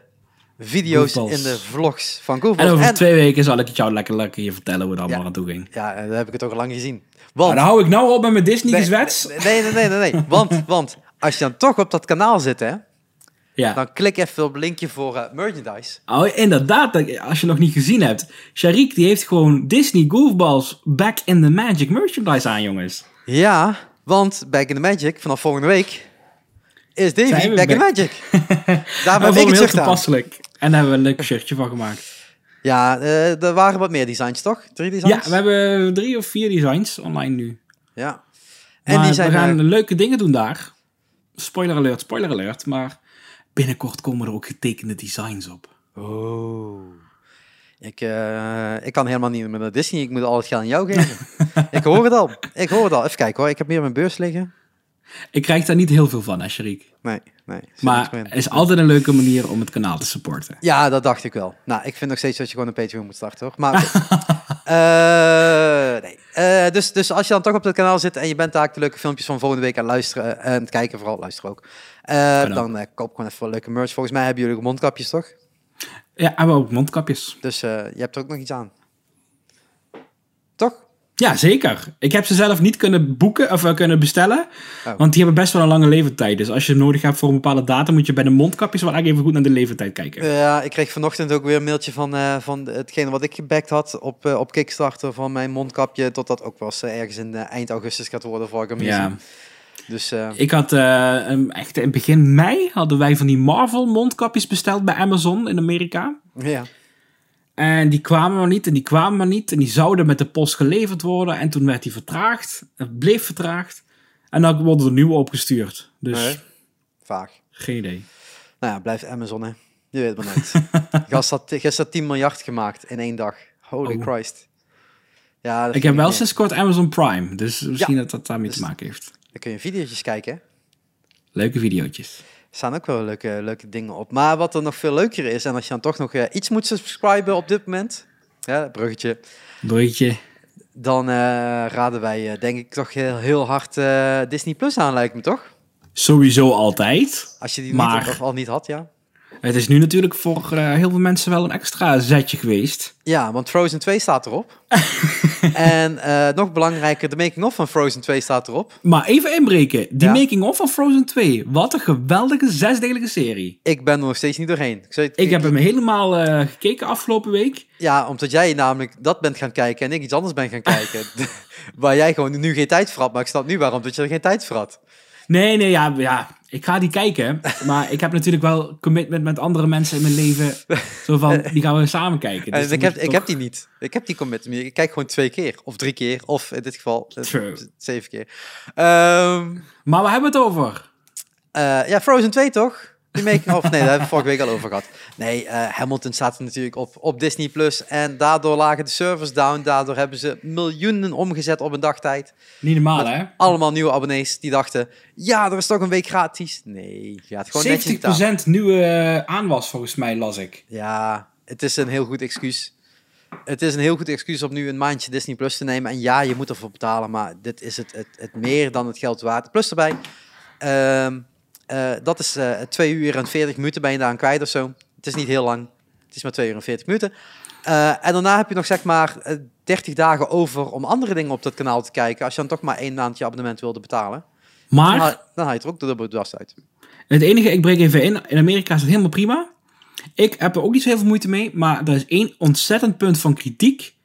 video's, Goofballs. in de vlogs van Google. En over twee weken zal ik het jou lekker, lekker hier vertellen hoe het allemaal Ja. aan toe ging. Ja, eh, daar heb ik het ook al lang gezien. Maar Want... dan hou ik nou op met mijn Disney Nee. Nee, nee, nee, nee, nee. Want, want als je dan toch op dat kanaal zit, hè, Ja. dan klik even op het linkje voor eh, merchandise. Oh, inderdaad, dat- als je nog niet gezien hebt. Sharik die heeft gewoon Disney Goofballs Back in the Magic merchandise aan, jongens. Ja, want Back in the Magic, vanaf volgende week, is Davy we Back in back. Magic. Daar Dat ben vond ik hem het heel toepasselijk. En daar hebben we een leuk shirtje van gemaakt. Ja, eh, er waren wat meer designs, toch? Drie Ja, designs? we hebben drie of vier designs online nu. Ja. En En die zijn... we gaan eh, leuke dingen doen daar. Spoiler alert, spoiler alert. Maar binnenkort komen er ook getekende designs op. Oh. Ik, eh, ik kan helemaal niet meer naar Disney. Ik moet al het geld aan jou geven. ik hoor het al. Ik hoor het al. Even kijken hoor. Ik heb meer mijn beurs liggen. Ik krijg daar niet heel veel van, hè, Sharik. Nee, nee. Maar het is altijd een leuke manier om het kanaal te supporten. Ja, dat dacht ik wel. Nou, ik vind nog steeds dat je gewoon een Patreon moet starten, hoor. Maar nee. Eh, dus, dus als je dan toch op het kanaal zit en je bent daar de leuke filmpjes van volgende week aan luisteren en het kijken, vooral luisteren ook. Eh, dan eh, koop gewoon even leuke merch. Volgens mij hebben jullie ook mondkapjes, toch? Ja, hebben we ook mondkapjes. Dus eh, je hebt er ook nog iets aan. Ja, zeker. Ik heb ze zelf niet kunnen boeken of eh, kunnen bestellen. Oh. Want die hebben best wel een lange leeftijd. Dus als je het nodig hebt voor een bepaalde datum, moet je bij de mondkapjes wel echt even goed naar de leeftijd kijken. Ja, ik kreeg vanochtend ook weer een mailtje van, eh, van hetgene wat ik gebackt had op, eh, op Kickstarter van mijn mondkapje. Tot dat ook was ergens in eind augustus gaat worden voor hem Ja. Dus Ik had echt in begin mei hadden wij van die Marvel mondkapjes besteld bij Amazon in Amerika. ja. En die kwamen maar niet en die kwamen maar niet. En die zouden met de post geleverd worden. En toen werd die vertraagd. Het bleef vertraagd. En dan worden er nieuwe opgestuurd. Dus Nee. vaag. geen idee. Nou ja, blijft Amazon, hè. Je weet het maar nooit. Gast had, gast had 10 miljard gemaakt in één dag. Holy Oh. Christ. Ja, Ik heb wel niet. sinds kort Amazon Prime. Dus misschien dat dat daarmee Dus- te maken heeft. Dan kun je video's kijken. Leuke videootjes. Er staan ook wel leuke, leuke dingen op. Maar wat er nog veel leuker is, en als je dan toch nog eh, iets moet subscriben op dit moment, ja, bruggetje, Broodje. dan eh, raden wij eh, denk ik toch heel, heel hard Disney Plus aan, lijkt me toch? Sowieso altijd. Als je die Maar- niet of al niet had, ja. Het is nu natuurlijk voor eh, heel veel mensen wel een extra zetje geweest. Ja, want Frozen 2 staat erop. en eh, nog belangrijker, de making-of van Frozen 2 staat erop. Maar even inbreken. Die Ja. making-of van Frozen 2. Wat een geweldige zesdelige serie. Ik ben er nog steeds niet doorheen. Ik, zou- Ik heb hem helemaal eh, gekeken afgelopen week. Ja, omdat jij namelijk dat bent gaan kijken en ik iets anders ben gaan kijken. Waar jij gewoon nu geen tijd voor had. Maar ik snap nu waarom dat je er geen tijd voor had. Nee, nee, ja, ja. Ik ga die kijken. Maar ik heb natuurlijk wel commitment met andere mensen in mijn leven. Zo van, die gaan we samen kijken. Dus dan ik, heb, ik toch- heb die niet. Ik heb die commitment. Ik kijk gewoon twee keer. Of drie keer. Of in dit geval eh, True. zeven keer. Ehm, Maar waar hebben we het over? eh, ja, Frozen 2 toch? Die of nee, daar hebben we vorige week al over gehad. Nee, eh, Hamilton staat natuurlijk op, op Disney Plus. En daardoor lagen de servers down. Daardoor hebben ze miljoenen omgezet op een dagtijd. Niet normaal, hè? Allemaal nieuwe abonnees die dachten: ja, er is toch een week gratis. Nee, ja, het gewoon netjes betalen. 70% nieuwe eh, aanwas, volgens mij, las ik. Ja, het is een heel goed excuus. Het is een heel goed excuus om nu een maandje Disney Plus te nemen. En ja, je moet ervoor betalen, maar dit is het, het, het meer dan het geld waard. Plus erbij, ehm, eh, dat is eh 2 uur en 40 minuten ben je daar aan kwijt of zo. Het is niet heel lang. Het is maar 2 uur en 40 minuten. Eh, en daarna heb je nog zeg maar eh, 30 dagen over om andere dingen op dat kanaal te kijken. Als je dan toch maar één maand je abonnement wilde betalen. Dan, Maar haal, dan haal je er ook de dubbele dwars uit. Het enige, ik breek even in. In Amerika is het helemaal prima. Ik heb er ook niet zo heel veel moeite mee. Maar er is één ontzettend punt van kritiek.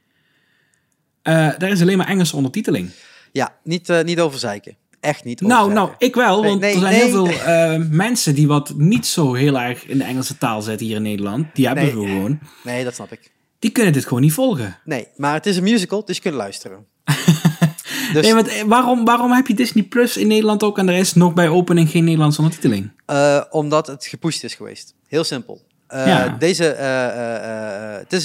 Daar is alleen maar Engelse ondertiteling. Ja, niet, niet over zeiken. Echt niet Nou, nou, ik wel. Want nee, er zijn nee. heel veel eh, mensen die wat niet zo heel erg in de Engelse taal zitten hier in Nederland. Die hebben we gewoon. Nee, dat snap ik. Die kunnen dit gewoon niet volgen. Nee, maar het is een musical, dus je kunt luisteren. dus Nee, want eh, waarom, waarom heb je Disney Plus in Nederland ook en er is nog bij opening geen Nederlandse ondertiteling? Eh, omdat het gepusht is geweest. Heel simpel. Ja. Deze, het is,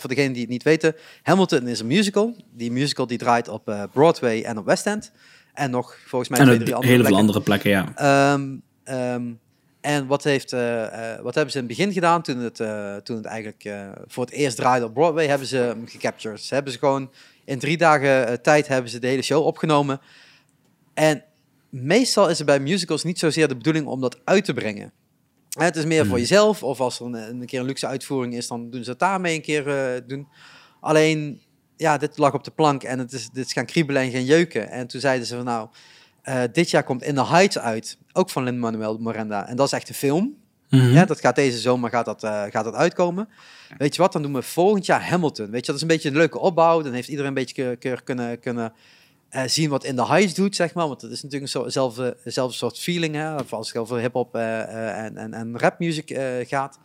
voor degenen die het niet weten, Hamilton is een musical. Die musical die draait op Broadway en op West End. En nog volgens mij En twee, heel andere veel plekken. andere plekken, ja. Ehm, ehm, en wat, heeft, eh, eh, wat hebben ze in het begin gedaan toen het, eh, toen het eigenlijk voor het eerst draaide op Broadway? Hebben ze hem gecaptured. Ze hebben ze gewoon in drie dagen tijd hebben ze de hele show opgenomen. En meestal is het bij musicals niet zozeer de bedoeling om dat uit te brengen. Het is meer voor Hmm. jezelf, of als er een, een keer een luxe uitvoering is, dan doen ze het daarmee een keer doen. Alleen, ja, dit lag op de plank en het is, dit is gaan kriebelen en gaan jeuken. En toen zeiden ze van nou, eh, dit jaar komt In the Heights uit, ook van Lin-Manuel Miranda. En dat is echt een film. Mhm. Ja, dat gaat deze zomer gaat dat, eh, gaat dat uitkomen. Weet je wat, dan doen we volgend jaar Hamilton. Weet je, dat is een beetje een leuke opbouw. Dan heeft iedereen een beetje ke- ke- kunnen, kunnen eh, zien wat In the Heights doet, zeg maar. Want het is natuurlijk een soort, zelfde, soort feeling, hè. Of als het over hip-hop en, en, en rapmuziek gaat.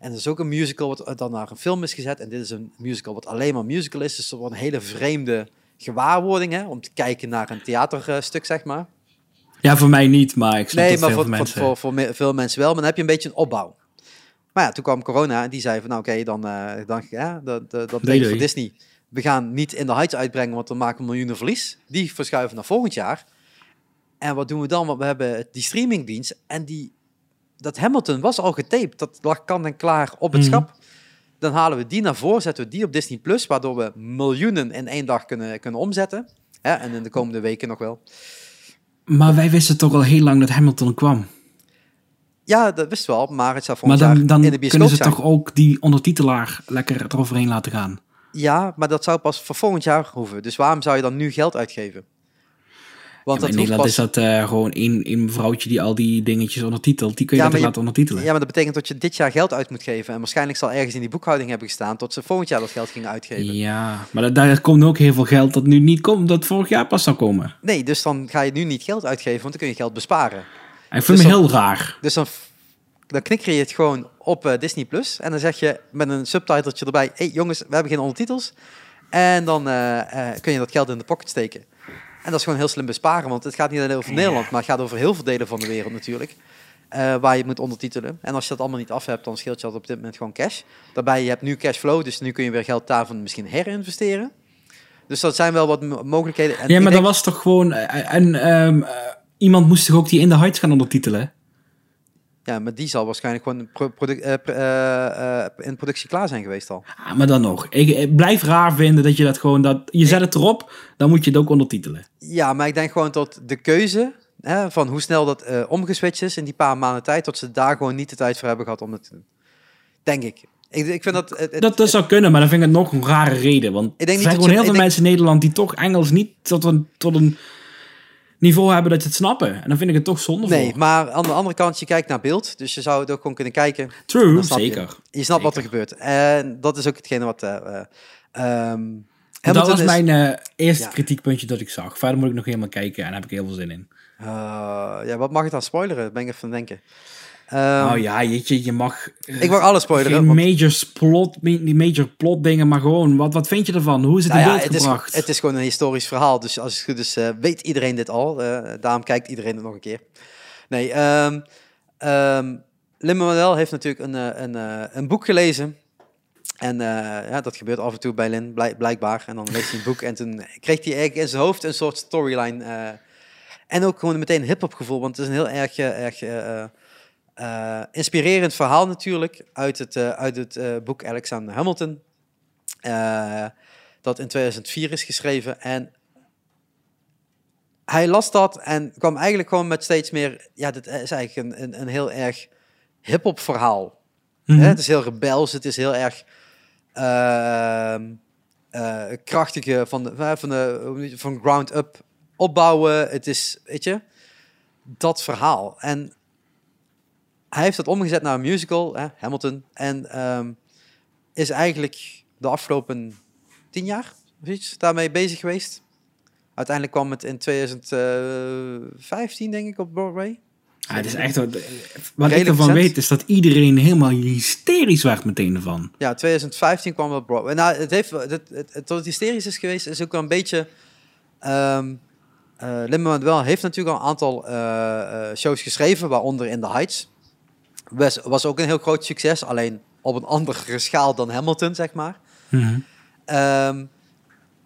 En er is ook een musical wat dan naar een film is gezet. En dit is een musical wat alleen maar musical is. Dus dat wordt een hele vreemde gewaarwording, hè. Om te kijken naar een theaterstuk, zeg maar. Ja, voor mij niet, maar ik snap Nee, dat maar veel voor, voor, voor, voor veel mensen wel. Maar dan heb je een beetje een opbouw. Maar ja, toen kwam corona en die zei van, nou oké, dan, eh dan ja, dat, dat, voor. Disney. We gaan niet in de heights uitbrengen, want dan maken we miljoenen verlies. Die verschuiven naar volgend jaar. En wat doen we dan? Want we hebben die streamingdienst en die, dat Hamilton was al getaped. Dat lag kant en klaar op het Mhm. schap. Dan halen we die naar voren, zetten we die op Disney Plus, waardoor we miljoenen in één dag kunnen, kunnen omzetten. En in de komende weken nog wel. Maar wij wisten toch al heel lang dat Hamilton kwam. Ja, dat wist wel, maar het zou Maar dan, jaar dan in de bioscoop kunnen ze zijn. toch ook die ondertitelaar lekker eroverheen laten gaan. Ja, maar dat zou pas voor volgend jaar hoeven. Dus waarom zou je dan nu geld uitgeven? Want Ja, in Nederland is dat eh, gewoon één, één mevrouwtje die al die dingetjes ondertitelt. Die kun je Ja, laten ondertitelen. Ja, maar dat betekent dat je dit jaar geld uit moet geven. En waarschijnlijk zal ergens in die boekhouding hebben gestaan... tot ze volgend jaar dat geld gingen uitgeven. Ja, maar da- daar komt ook heel veel geld dat nu niet komt, dat vorig jaar pas zou komen. Nee, dus dan ga je nu niet geld uitgeven... want dan kun je geld besparen. En ik vind Dus me dan- heel raar. Dus dan, dan knikker je het gewoon op eh, Disney+. Plus En dan zeg je met een subtitletje erbij... hé hey, jongens, we hebben geen ondertitels. En dan eh, kun je dat geld in de pocket steken. En dat is gewoon heel slim besparen. Want het gaat niet alleen over Nederland... maar het gaat over heel veel delen van de wereld natuurlijk. eh, waar je moet ondertitelen. En als je dat allemaal niet af hebt... dan scheelt je dat op dit moment gewoon cash. Daarbij, je hebt nu cashflow... dus nu kun je weer geld daarvan misschien herinvesteren. Dus dat zijn wel wat mo- mogelijkheden. En ja, maar dat denk- was toch gewoon... eh, En ehm, eh, iemand moest toch ook die In the Heights gaan ondertitelen? Ja, maar die zal waarschijnlijk gewoon pro- produc- eh, eh, eh, in productie klaar zijn geweest al. Ah, maar dan nog. Ik, ik blijf raar vinden dat je dat gewoon... Dat, je zet het erop, dan moet je het ook ondertitelen. Ja, maar ik denk gewoon tot de keuze hè, van hoe snel dat omgeswitcht is in die paar maanden tijd, tot ze daar gewoon niet de tijd voor hebben gehad om het te doen. Denk ik. Ik, ik vind dat... Het, Dat, dat zou kunnen, maar dan vind ik het nog een rare reden. Want niet er zijn dat gewoon heel ik veel denk- mensen in Nederland die toch Engels niet tot een, tot een niveau hebben dat ze het snappen. En dan vind ik het toch zonde nee, voor. maar aan de andere kant, je kijkt naar beeld, dus je zou het ook gewoon kunnen kijken. True, je. zeker. Je snapt wat er gebeurt. En dat is ook hetgene wat... ehm, dat was is- mijn eh, eerste Ja. kritiekpuntje dat ik zag. Verder moet ik nog helemaal kijken en daar heb ik heel veel zin in. ja, wat mag ik dan spoileren? Ben ik even aan het Ehm, oh ja, jeetje, je mag... eh, Ik mag alles spoileren. Geen want- major plot, major plot dingen, maar gewoon, wat, wat vind je ervan? Hoe is het Nou in ja, beeld het, is, gebracht? het is gewoon een historisch verhaal. Dus als het goed is, eh, weet iedereen dit al. Eh, daarom kijkt iedereen het nog een keer. Nee, ehm Lin-Manuel heeft natuurlijk een, een, eh, een boek gelezen. En ja, dat gebeurt af en toe bij Lin, blijk- blijkbaar. En dan leest hij een boek en toen kreeg hij eigenlijk in zijn hoofd een soort storyline. en ook gewoon meteen een hip-hop gevoel, want het is een heel erg, erg eh, inspirerend verhaal natuurlijk uit het, eh, uit het eh, boek Alexander Hamilton. Dat in 2004 is geschreven. En hij las dat en kwam eigenlijk gewoon met steeds meer... Ja, dit is eigenlijk een, een, een heel erg hip-hop verhaal. Mhm. Hè, Het is heel rebels, het is heel erg ehm, eh, krachtige van, de, van, de, van ground up opbouwen. Het is, weet je, dat verhaal. En hij heeft dat omgezet naar een musical, hè, Hamilton. En ehm, is eigenlijk de afgelopen tien jaar of iets daarmee bezig geweest. Uiteindelijk kwam het in 2015, denk ik, op Broadway. Ja, het is echt wat, wat ik ervan weet, is dat iedereen helemaal hysterisch werd meteen ervan. Ja, 2015 kwam het Broadway. Nou, het heeft, het, het, het, tot het hysterisch is geweest, is ook wel een beetje... ehm eh Lin-Manuel heeft natuurlijk al een aantal eh, eh, shows geschreven, waaronder In the Heights. Was, was ook een heel groot succes, alleen op een andere schaal dan Hamilton, zeg maar. Mhm. Ehm,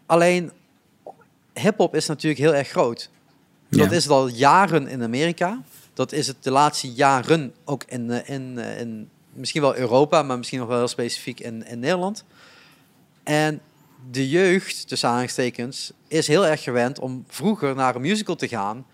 alleen, hip-hop is natuurlijk heel erg groot. Dat is het al jaren in Amerika. Dat is het de laatste jaren ook in, eh, in, eh, in misschien wel Europa, maar misschien nog wel heel specifiek in, in Nederland. En de jeugd, tussen aanhalingstekens, is heel erg gewend om vroeger naar een musical te gaan,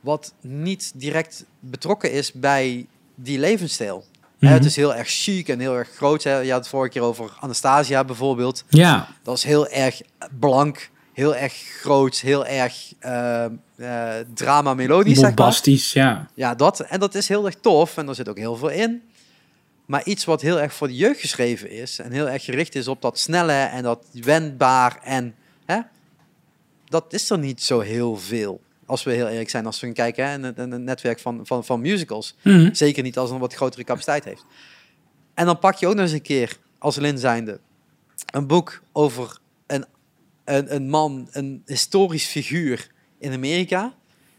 wat niet direct betrokken is bij die levensstijl. Mhm. Het is heel erg chic en heel erg groot. Hè. Je had het vorige keer over Anastasia bijvoorbeeld. Ja, Dat is heel erg blank, heel erg groot, heel erg eh, eh, drama-melodisch, zeg maar. bombastisch, ja. Ja, dat. En dat is heel erg tof en er zit ook heel veel in. Maar iets wat heel erg voor de jeugd geschreven is en heel erg gericht is op dat snelle en dat wendbaar en hè, dat is er niet zo heel veel. Als we heel eerlijk zijn, als we gaan kijken hè, het, het netwerk van, van, van musicals. Mhm. Zeker niet als een wat grotere capaciteit heeft. En dan pak je ook nog eens een keer, als Lin zijnde, een boek over een, een, een man, een historisch figuur in Amerika,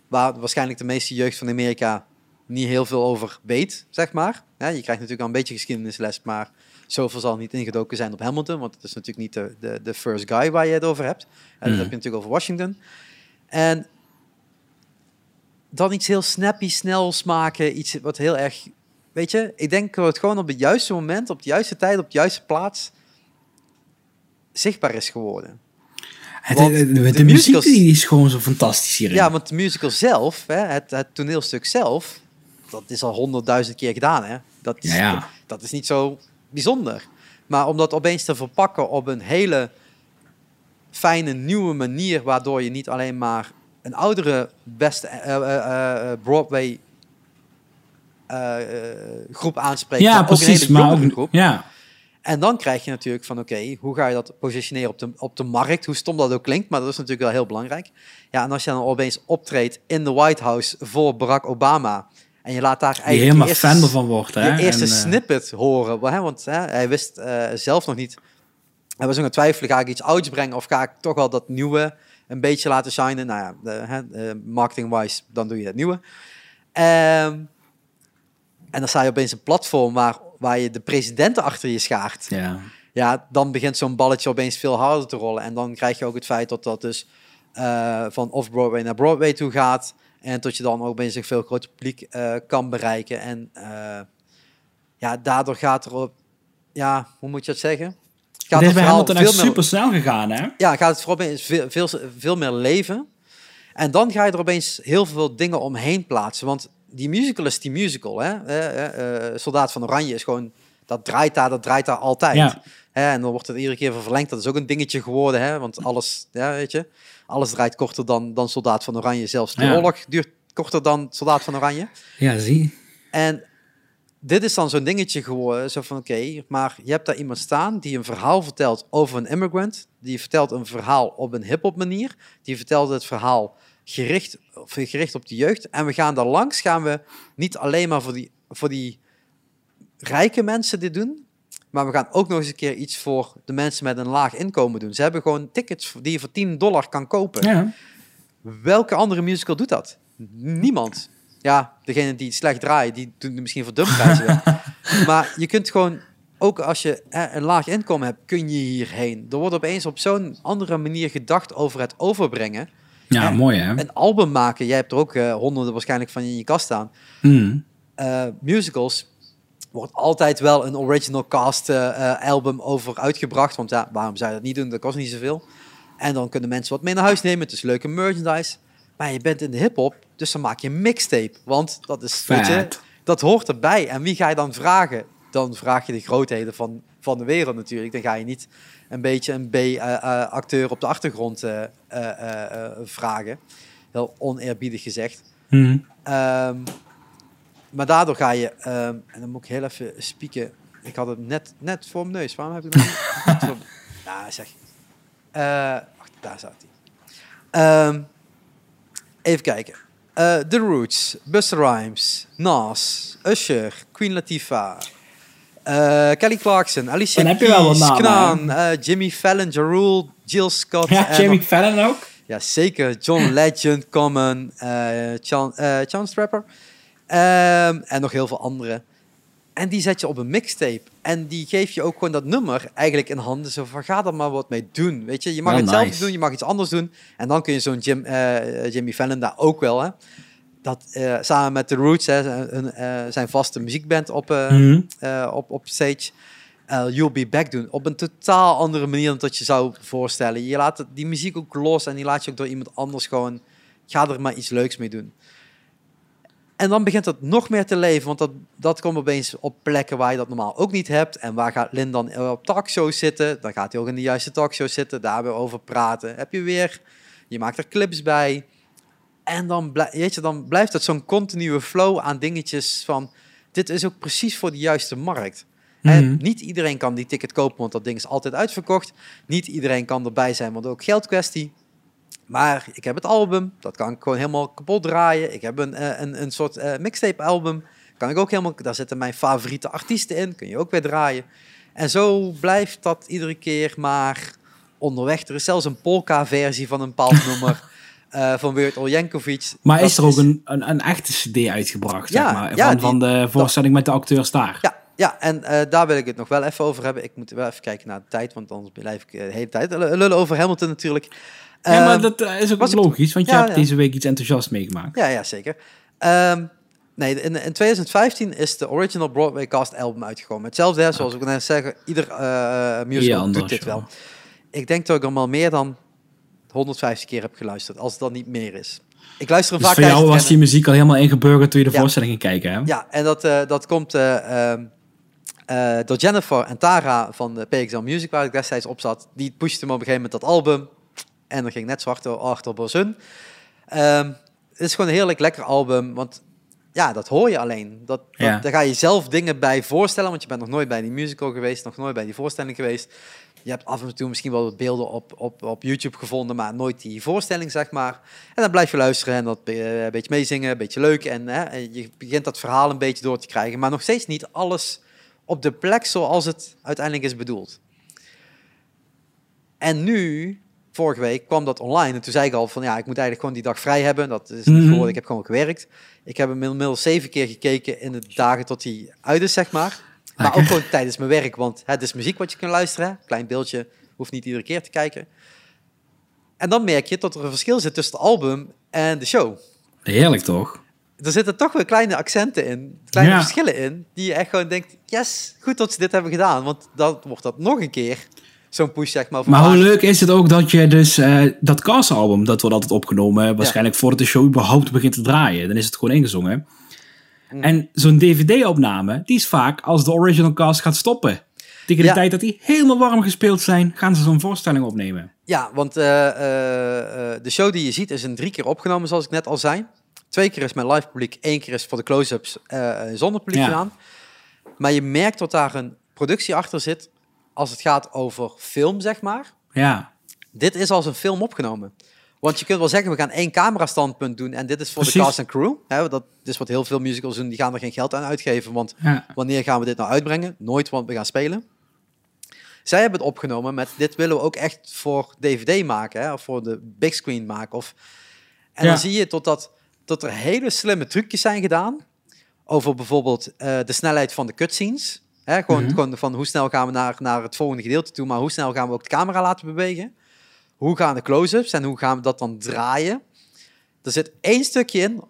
waar waarschijnlijk de meeste jeugd van Amerika niet heel veel over weet, zeg maar. Ja, je krijgt natuurlijk al een beetje geschiedenisles, maar zoveel zal niet ingedoken zijn op Hamilton, want het is natuurlijk niet de, de, de first guy waar je het over hebt. En Mhm. dat heb je natuurlijk over Washington. En dan iets heel snappy, snels maken, iets wat heel erg... Weet je, ik denk dat het gewoon op het juiste moment, op de juiste tijd, op de juiste plaats zichtbaar is geworden. Het, de, de, de de muziek die is gewoon zo fantastisch hierin. Ja, want de musical zelf, hè, het, het toneelstuk zelf, dat is al honderdduizend keer gedaan. Hè? Dat, is, Ja, ja. dat is niet zo bijzonder. Maar om dat opeens te verpakken op een hele fijne, nieuwe manier, waardoor je niet alleen maar een oudere, beste eh, eh, eh, Broadway groep aanspreekt, ja maar ook een precies. hele Maar ook, groep. ja. En dan krijg je natuurlijk van, oké, hoe ga je dat positioneren op de, op de markt? Hoe stom dat ook klinkt, maar dat is natuurlijk wel heel belangrijk. Ja, en als je dan opeens optreedt in de White House voor Barack Obama... en je laat daar eigenlijk helemaal je eerste, fan ervan wordt. Hè? je eerste En, snippet horen. Hè? Want hè, hij wist zelf nog niet... Hij was ook aan het twijfelen, ga ik iets ouds brengen... of ga ik toch wel dat nieuwe een beetje laten shinen? Nou ja, marketing-wise, dan doe je het nieuwe. Ehm, en dan sta je opeens een platform waar, waar je de presidenten achter je schaart ja. ja, dan begint zo'n balletje opeens veel harder te rollen. En dan krijg je ook het feit dat dat dus eh, van off-Broadway naar Broadway toe gaat. En tot je dan ook opeens een veel groter publiek eh, kan bereiken. En eh, ja, daardoor gaat er op, ja, hoe moet je het zeggen? Gaat Het bij Hamilton echt super snel gegaan, hè? ja, gaat het voor opeens veel, veel, veel meer leven. En dan ga je er opeens heel veel dingen omheen plaatsen. Want die musical is die musical. Hè? Eh, eh, eh, Soldaat van Oranje is gewoon... Dat draait daar, dat draait daar altijd. Ja. Hè? En dan wordt het iedere keer verlengd. Dat is ook een dingetje geworden. Hè? Want alles, ja, weet je, alles draait korter dan, dan Soldaat van Oranje. Zelfs de Ja. oorlog duurt korter dan Soldaat van Oranje. Ja, zie. En dit is dan zo'n dingetje geworden, zo van oké, maar je hebt daar iemand staan die een verhaal vertelt over een immigrant, die vertelt een verhaal op een hip-hop manier, die vertelt het verhaal gericht, of gericht op de jeugd. En we gaan daar langs, gaan we niet alleen maar voor die, voor die rijke mensen dit doen, maar we gaan ook nog eens een keer iets voor de mensen met een laag inkomen doen. Ze hebben gewoon tickets die je voor 10 dollar kan kopen. Ja. Welke andere musical doet dat? Niemand. Ja, degene die slecht draaien, die doen het misschien voor dumprijzen. maar je kunt gewoon, ook als je hè, een laag inkomen hebt, kun je hierheen. Er wordt opeens op zo'n andere manier gedacht over het overbrengen. ja, mooi, hè? Een album maken, jij hebt er ook eh, honderden waarschijnlijk van in je kast staan. Mm. Eh, musicals wordt altijd wel een original cast eh, album over uitgebracht. Want ja, waarom zou je dat niet doen? Dat kost niet zoveel. En dan kunnen mensen wat mee naar huis nemen. Het is leuke merchandise. Maar je bent in de hip-hop, dus dan maak je een mixtape. Want dat is, weet je, dat hoort erbij. En wie ga je dan vragen? Dan vraag je de grootheden van, van de wereld natuurlijk. Dan ga je niet een beetje een B-acteur op de achtergrond eh, eh, eh, eh, vragen. Heel oneerbiedig gezegd. Mm. Ehm, maar daardoor ga je, ehm, en dan moet ik heel even spieken. Ik had het net, net voor mijn neus. Waarom heb ik het nog niet Nou, zeg. Eh, wacht, daar staat hij. Ehm, even kijken. Eh, The Roots, Buster Rhymes, Nas, Usher, Queen Latifah, eh, Kelly Clarkson, Alicia Dan heb je wel wat Keys, Knaan, eh, Jimmy Fallon, Ja Rule, Jill Scott. Ja, en nog- Fallon ook. ja, zeker. John Legend, Common, Chan, Chance Trapper. Ehm, en nog heel veel andere. En die zet je op een mixtape. En die geef je ook gewoon dat nummer eigenlijk in handen. Zo van, ga er maar wat mee doen. Weet je, je mag hetzelfde nice. doen, je mag iets anders doen. En dan kun je zo'n Jim, eh, Jimmy Fallon daar ook wel, hè. Dat eh, samen met The Roots, hè, hun, eh, zijn vaste muziekband op, Mhm. op, op stage. You'll Be Back doen. Op een totaal andere manier dan dat je zou voorstellen. Je laat het- die muziek ook los en die laat je ook door iemand anders gewoon... Ga er maar iets leuks mee doen. En dan begint het nog meer te leven, want dat, dat komt opeens op plekken waar je dat normaal ook niet hebt. En waar gaat Lin dan op talkshows zitten? Dan gaat hij ook in de juiste talkshow zitten, daar weer over praten. Heb je weer, je maakt er clips bij. En dan, weet je, dan blijft het zo'n continue flow aan dingetjes van... Dit is ook precies voor de juiste markt. En Mhm. niet iedereen kan die ticket kopen, want dat ding is altijd uitverkocht. Niet iedereen kan erbij zijn, want ook geldkwestie. Maar ik heb het album, dat kan ik gewoon helemaal kapot draaien. Ik heb een, eh, een, een soort eh, mixtape album, kan ik ook helemaal... Daar zitten mijn favoriete artiesten in, kun je ook weer draaien. En zo blijft dat iedere keer maar onderweg. Er is zelfs een polka-versie van een bepaald nummer eh, van Weird Al Yankovic. Maar Dat is er ook een, een, een echte cd uitgebracht, Ja, zeg maar, ja, van, die- van de voorstelling met de acteurs daar? Ja, ja en eh, daar wil ik het nog wel even over hebben. Ik moet wel even kijken naar de tijd, want anders blijf ik eh, de hele tijd lullen over Hamilton natuurlijk. Ja, maar Ehm, dat eh, is ook logisch, want je hebt ja. deze week iets enthousiast meegemaakt. Ja, ja, zeker. Ehm, nee, in, in 2015 is de original Broadway cast album uitgekomen. Hetzelfde, hè, zoals ik net zeg, ieder eh musical anders, doet dit wel. Ik denk dat ik hem al meer dan 150 keer heb geluisterd, als het dan niet meer is. Ik luister hem Dus vaak voor jou was die muziek al helemaal ingeburgerd toen je de Ja. voorstelling ging kijken, hè? Ja, en dat, dat komt eh, ehm, eh, door Jennifer en Tara van de PXL Music, waar ik destijds op zat. Die pushte hem op een gegeven moment dat album. En dan ging net zo hard achter hun. Ehm, het is gewoon een heerlijk lekker album, want ja, dat hoor je alleen. Dat, dat, Ja. Daar ga je zelf dingen bij voorstellen, want je bent nog nooit bij die musical geweest, nog nooit bij die voorstelling geweest. Je hebt af en toe misschien wel wat beelden op, op, op YouTube gevonden, maar nooit die voorstelling, zeg maar. En dan blijf je luisteren en dat eh, een beetje meezingen, een beetje leuk. En hè, en je begint dat verhaal een beetje door te krijgen, maar nog steeds niet alles op de plek zoals het uiteindelijk is bedoeld. En nu, vorige week, kwam dat online. En toen zei ik al van ja, ik moet eigenlijk gewoon die dag vrij hebben. Dat is niet Mhm. geworden. Ik heb gewoon gewerkt. Ik heb hem inmiddels zeven keer gekeken in de dagen tot hij uit is, zeg maar. Maar ook gewoon tijdens mijn werk, want het is muziek wat je kunt luisteren. Klein beeldje, hoeft niet iedere keer te kijken. En dan merk je dat er een verschil zit tussen het album en de show. Heerlijk toch? Er zitten toch weer kleine accenten in, kleine Ja. verschillen in, die je echt gewoon denkt, yes, goed dat ze dit hebben gedaan. Want dan wordt dat nog een keer zo'n push, zeg maar. Maar hoe leuk is het ook dat je dus eh, dat castalbum, dat wordt altijd opgenomen, waarschijnlijk voordat de show überhaupt begint te draaien. Dan is het gewoon ingezongen. Mm. En zo'n dvd-opname, die is vaak als de original cast gaat stoppen. Tegen de Ja. tijd dat die helemaal warm gespeeld zijn, gaan ze zo'n voorstelling opnemen. Ja, want eh, eh, de show die je ziet is in drie keer opgenomen, zoals ik net al zei. Twee keer is met live publiek, één keer is voor de close-ups eh, zonder publiek Ja. gedaan. Maar je merkt dat daar een productie achter zit als het gaat over film, zeg maar. Ja, Dit is als een film opgenomen. Want je kunt wel zeggen, we gaan één camerastandpunt doen en dit is voor de cast en crew. Hè, dat is wat heel veel musicals doen, die gaan er geen geld aan uitgeven. Want ja. wanneer gaan we dit nou uitbrengen? Nooit, want we gaan spelen. Zij hebben het opgenomen met dit willen we ook echt voor DVD maken, hè, of voor de big screen maken. Of... En Ja. dan zie je tot dat, er hele slimme trucjes zijn gedaan over bijvoorbeeld eh, de snelheid van de cutscenes. Hè, gewoon, Mhm. gewoon van hoe snel gaan we naar, naar het volgende gedeelte toe, maar hoe snel gaan we ook de camera laten bewegen. Hoe gaan de close-ups en hoe gaan we dat dan draaien? Er zit één stukje in.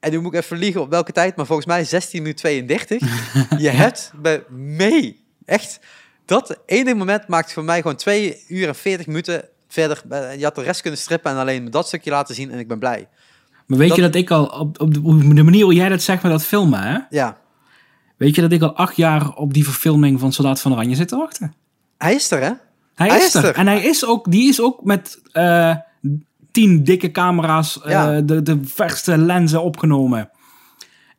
En nu moet ik even liegen op welke tijd, maar volgens mij 16 minuten 32. Je hebt bij mee. Echt. Dat ene moment maakt voor mij gewoon 2 uur en 40 minuten verder. Eh, Je had de rest kunnen strippen en alleen dat stukje laten zien en ik ben blij. Maar weet Dat- je dat ik al, op, op de, op de manier hoe jij dat zegt met dat filmen, hè? Ja, Weet je dat ik al acht jaar op die verfilming van Soldaat van Oranje zit te wachten? hij is er hè? Hij, Hij is, er. er. En hij is ook, die is ook met eh, tien dikke camera's, eh, de, de verste lenzen opgenomen.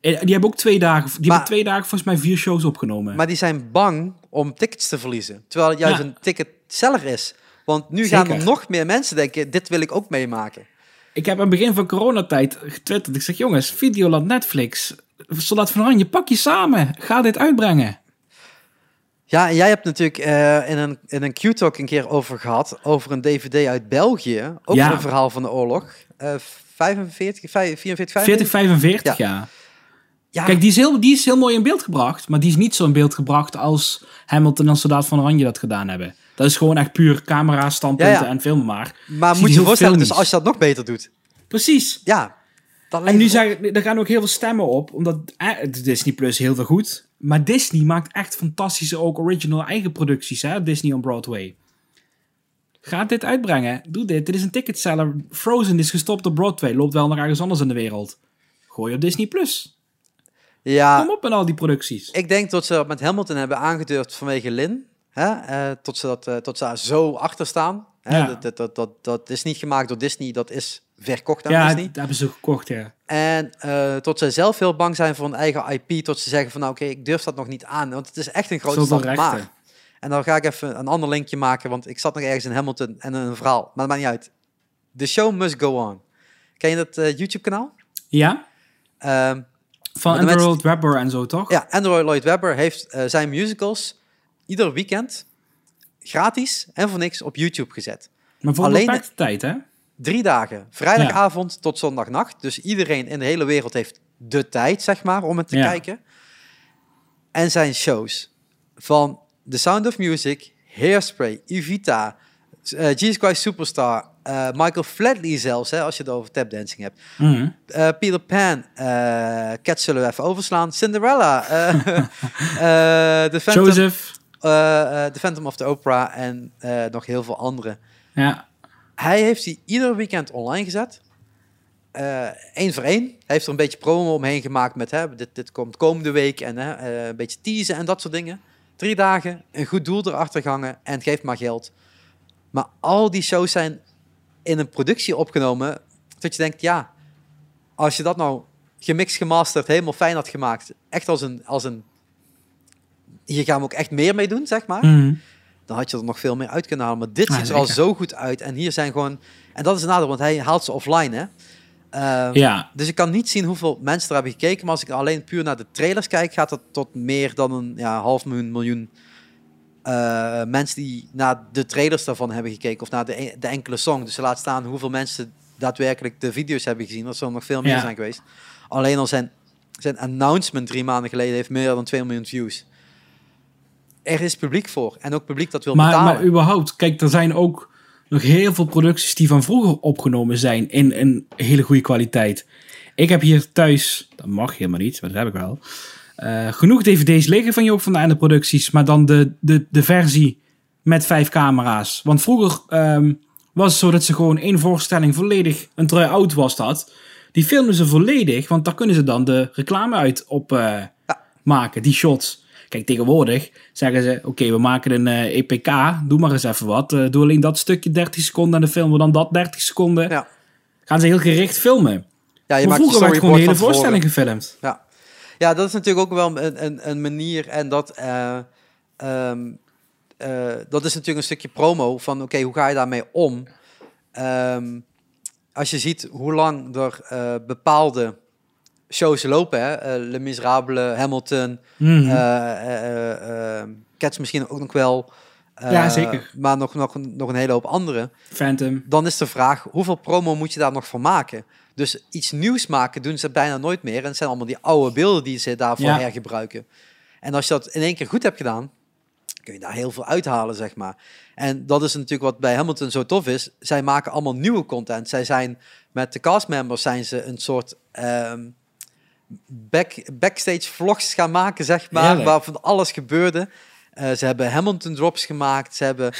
Eh, Die hebben ook twee dagen, die Maar- hebben twee dagen volgens mij vier shows opgenomen. Maar die zijn bang om tickets te verliezen. Terwijl het juist Ja. een ticketseller is. Want nu gaan er nog meer mensen denken, dit wil ik ook meemaken. Ik heb aan het begin van coronatijd getwitterd. Ik zeg, jongens, Videoland, Netflix, Soldaat van Oranje, pak je samen. Ga dit uitbrengen. Ja, en jij hebt natuurlijk eh, in een, in een Q-talk een keer over gehad, over een DVD uit België. Ook Ja. een verhaal van de oorlog. Eh 45, 44, 45? 40, 45, ja. Ja, Kijk, die is, heel, die is heel mooi in beeld gebracht. Maar die is niet zo in beeld gebracht als Hamilton en Soldaat van Oranje dat gedaan hebben. Dat is gewoon echt puur camera, standpunten Ja, ja. en filmen maar. maar moet je voorstellen, dus als je dat nog beter doet. Precies. Ja, En nu zeggen, er gaan ook heel veel stemmen op, omdat eh, Disney Plus heel veel goed. Maar Disney maakt echt fantastische ook original eigen producties, hè? Disney on Broadway. Ga dit uitbrengen. Doe dit. Dit is een ticketseller. Frozen is gestopt op Broadway. Loopt wel naar ergens anders in de wereld. Gooi op Disney Plus. Ja, Kom op met al die producties. ik denk dat ze dat met Hamilton hebben aangedurfd vanwege Lin. Hè? eh, tot, ze dat, eh, tot ze daar zo achter staan. Hè? Ja. Dat, dat, dat, dat, dat is niet gemaakt door Disney, dat is verkocht aan Ja, Disney. dat hebben ze gekocht, ja. En eh, tot zij zelf heel bang zijn voor hun eigen IP, tot ze zeggen van nou oké, ik durf dat nog niet aan, want het is echt een grote stap maar. En dan ga ik even een ander linkje maken, want ik zat nog ergens in Hamilton en een verhaal, maar dat maakt niet uit. The show must go on. Ken je dat YouTube-kanaal? Ja? Ehm, Van Andrew Lloyd Webber en zo, toch? ja, Andrew Lloyd Webber heeft zijn musicals ieder weekend gratis en voor niks op YouTube gezet. Maar voor Alleen- een tijd, hè? Drie dagen, vrijdagavond tot zondagnacht. Dus iedereen in de hele wereld heeft de tijd, zeg maar, om het te Ja. kijken. En zijn shows van The Sound of Music, Hairspray, Evita, eh Jesus Christ Superstar, eh, Michael Flatley zelfs, hè, als je het over tapdancing hebt. Eh, Peter Pan, eh Cats zullen we even overslaan. Cinderella, The, Phantom, Joseph. Eh, eh, The Phantom of the Opera en eh, nog heel veel andere. Ja. Hij heeft die ieder weekend online gezet. Eén voor één. Hij heeft er een beetje promo omheen gemaakt met hè, dit, dit komt komende week en hè, een beetje teasen en dat soort dingen. Drie dagen, een goed doel erachter gangen en geef maar geld. Maar al die shows zijn in een productie opgenomen dat je denkt, ja, als je dat nou gemixt, gemasterd, helemaal fijn had gemaakt, echt als een, als een, hier gaan we ook echt meer mee doen, zeg maar Mhm. dan had je er nog veel meer uit kunnen halen. Maar dit Ja, ziet er al zo goed uit. En hier zijn gewoon... En dat is een nadeel, want hij haalt ze offline, hè. Ehm, Ja. Dus ik kan niet zien hoeveel mensen er hebben gekeken. Maar als ik alleen puur naar de trailers kijk, gaat het tot meer dan een ja, half miljoen, miljoen eh, mensen die naar de trailers daarvan hebben gekeken. Of naar de, de enkele song. Dus laat staan hoeveel mensen daadwerkelijk de video's hebben gezien. Dat zal nog veel meer Ja. zijn geweest. Alleen al zijn, zijn announcement drie maanden geleden heeft meer dan 2 miljoen views. Er is publiek voor. En ook publiek dat wil Maar, betalen. maar überhaupt, kijk, er zijn ook nog heel veel producties die van vroeger opgenomen zijn in een hele goede kwaliteit. Ik heb hier thuis, dat mag helemaal niet, maar dat heb ik wel, eh, genoeg dvd's liggen van Joop van de Einde producties, maar dan de, de, de versie met vijf camera's. Want vroeger ehm, was het zo dat ze gewoon één voorstelling volledig, een try-out was dat, die filmen ze volledig, want daar kunnen ze dan de reclame uit op eh, maken, die shots. Kijk, tegenwoordig zeggen ze, oké, we maken een eh, EPK, doe maar eens even wat. Eh, doe alleen dat stukje 30 seconden en dan filmen we dan dat 30 seconden. Ja. Gaan ze heel gericht filmen. Ja, je maar maakt vroeger werd gewoon de hele voorstelling tevoren. gefilmd. Ja. ja, dat is natuurlijk ook wel een, een, een manier. En dat, eh, ehm, eh, dat is natuurlijk een stukje promo van oké, hoe ga je daarmee om? Ehm, als je ziet hoe lang er bepaalde shows lopen, hè? eh, Le Miserable, Hamilton, eh, Cats misschien ook nog wel. Ja, zeker. Maar nog, nog, nog een hele hoop andere Phantom. dan is de vraag, hoeveel promo moet je daar nog voor maken? Dus iets nieuws maken doen ze bijna nooit meer. En het zijn allemaal die oude beelden die ze daarvoor Ja. hergebruiken. En als je dat in één keer goed hebt gedaan, kun je daar heel veel uithalen, zeg maar. En dat is natuurlijk wat bij Hamilton zo tof is. Zij maken allemaal nieuwe content. Zij zijn met de castmembers zijn ze een soort ehm, back, backstage vlogs gaan maken, zeg maar, Heerlijk. waar van alles gebeurde. Eh, ze hebben Hamilton drops gemaakt. Ze hebben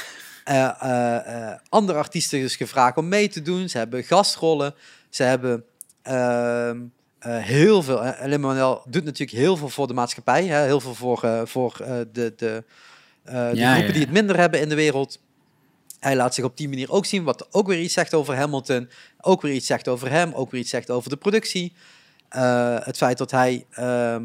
eh, eh, andere artiesten dus gevraagd om mee te doen. Ze hebben gastrollen. Ze hebben ehm, eh, heel veel. Lin-Manuel doet natuurlijk heel veel voor de maatschappij. Hè? Heel veel voor, voor de, de, de groepen ja, die het minder hebben in de wereld. Hij laat zich op die manier ook zien, wat ook weer iets zegt over Hamilton. Ook weer iets zegt over hem. Ook weer iets zegt over de productie. Eh, het feit dat hij ehm,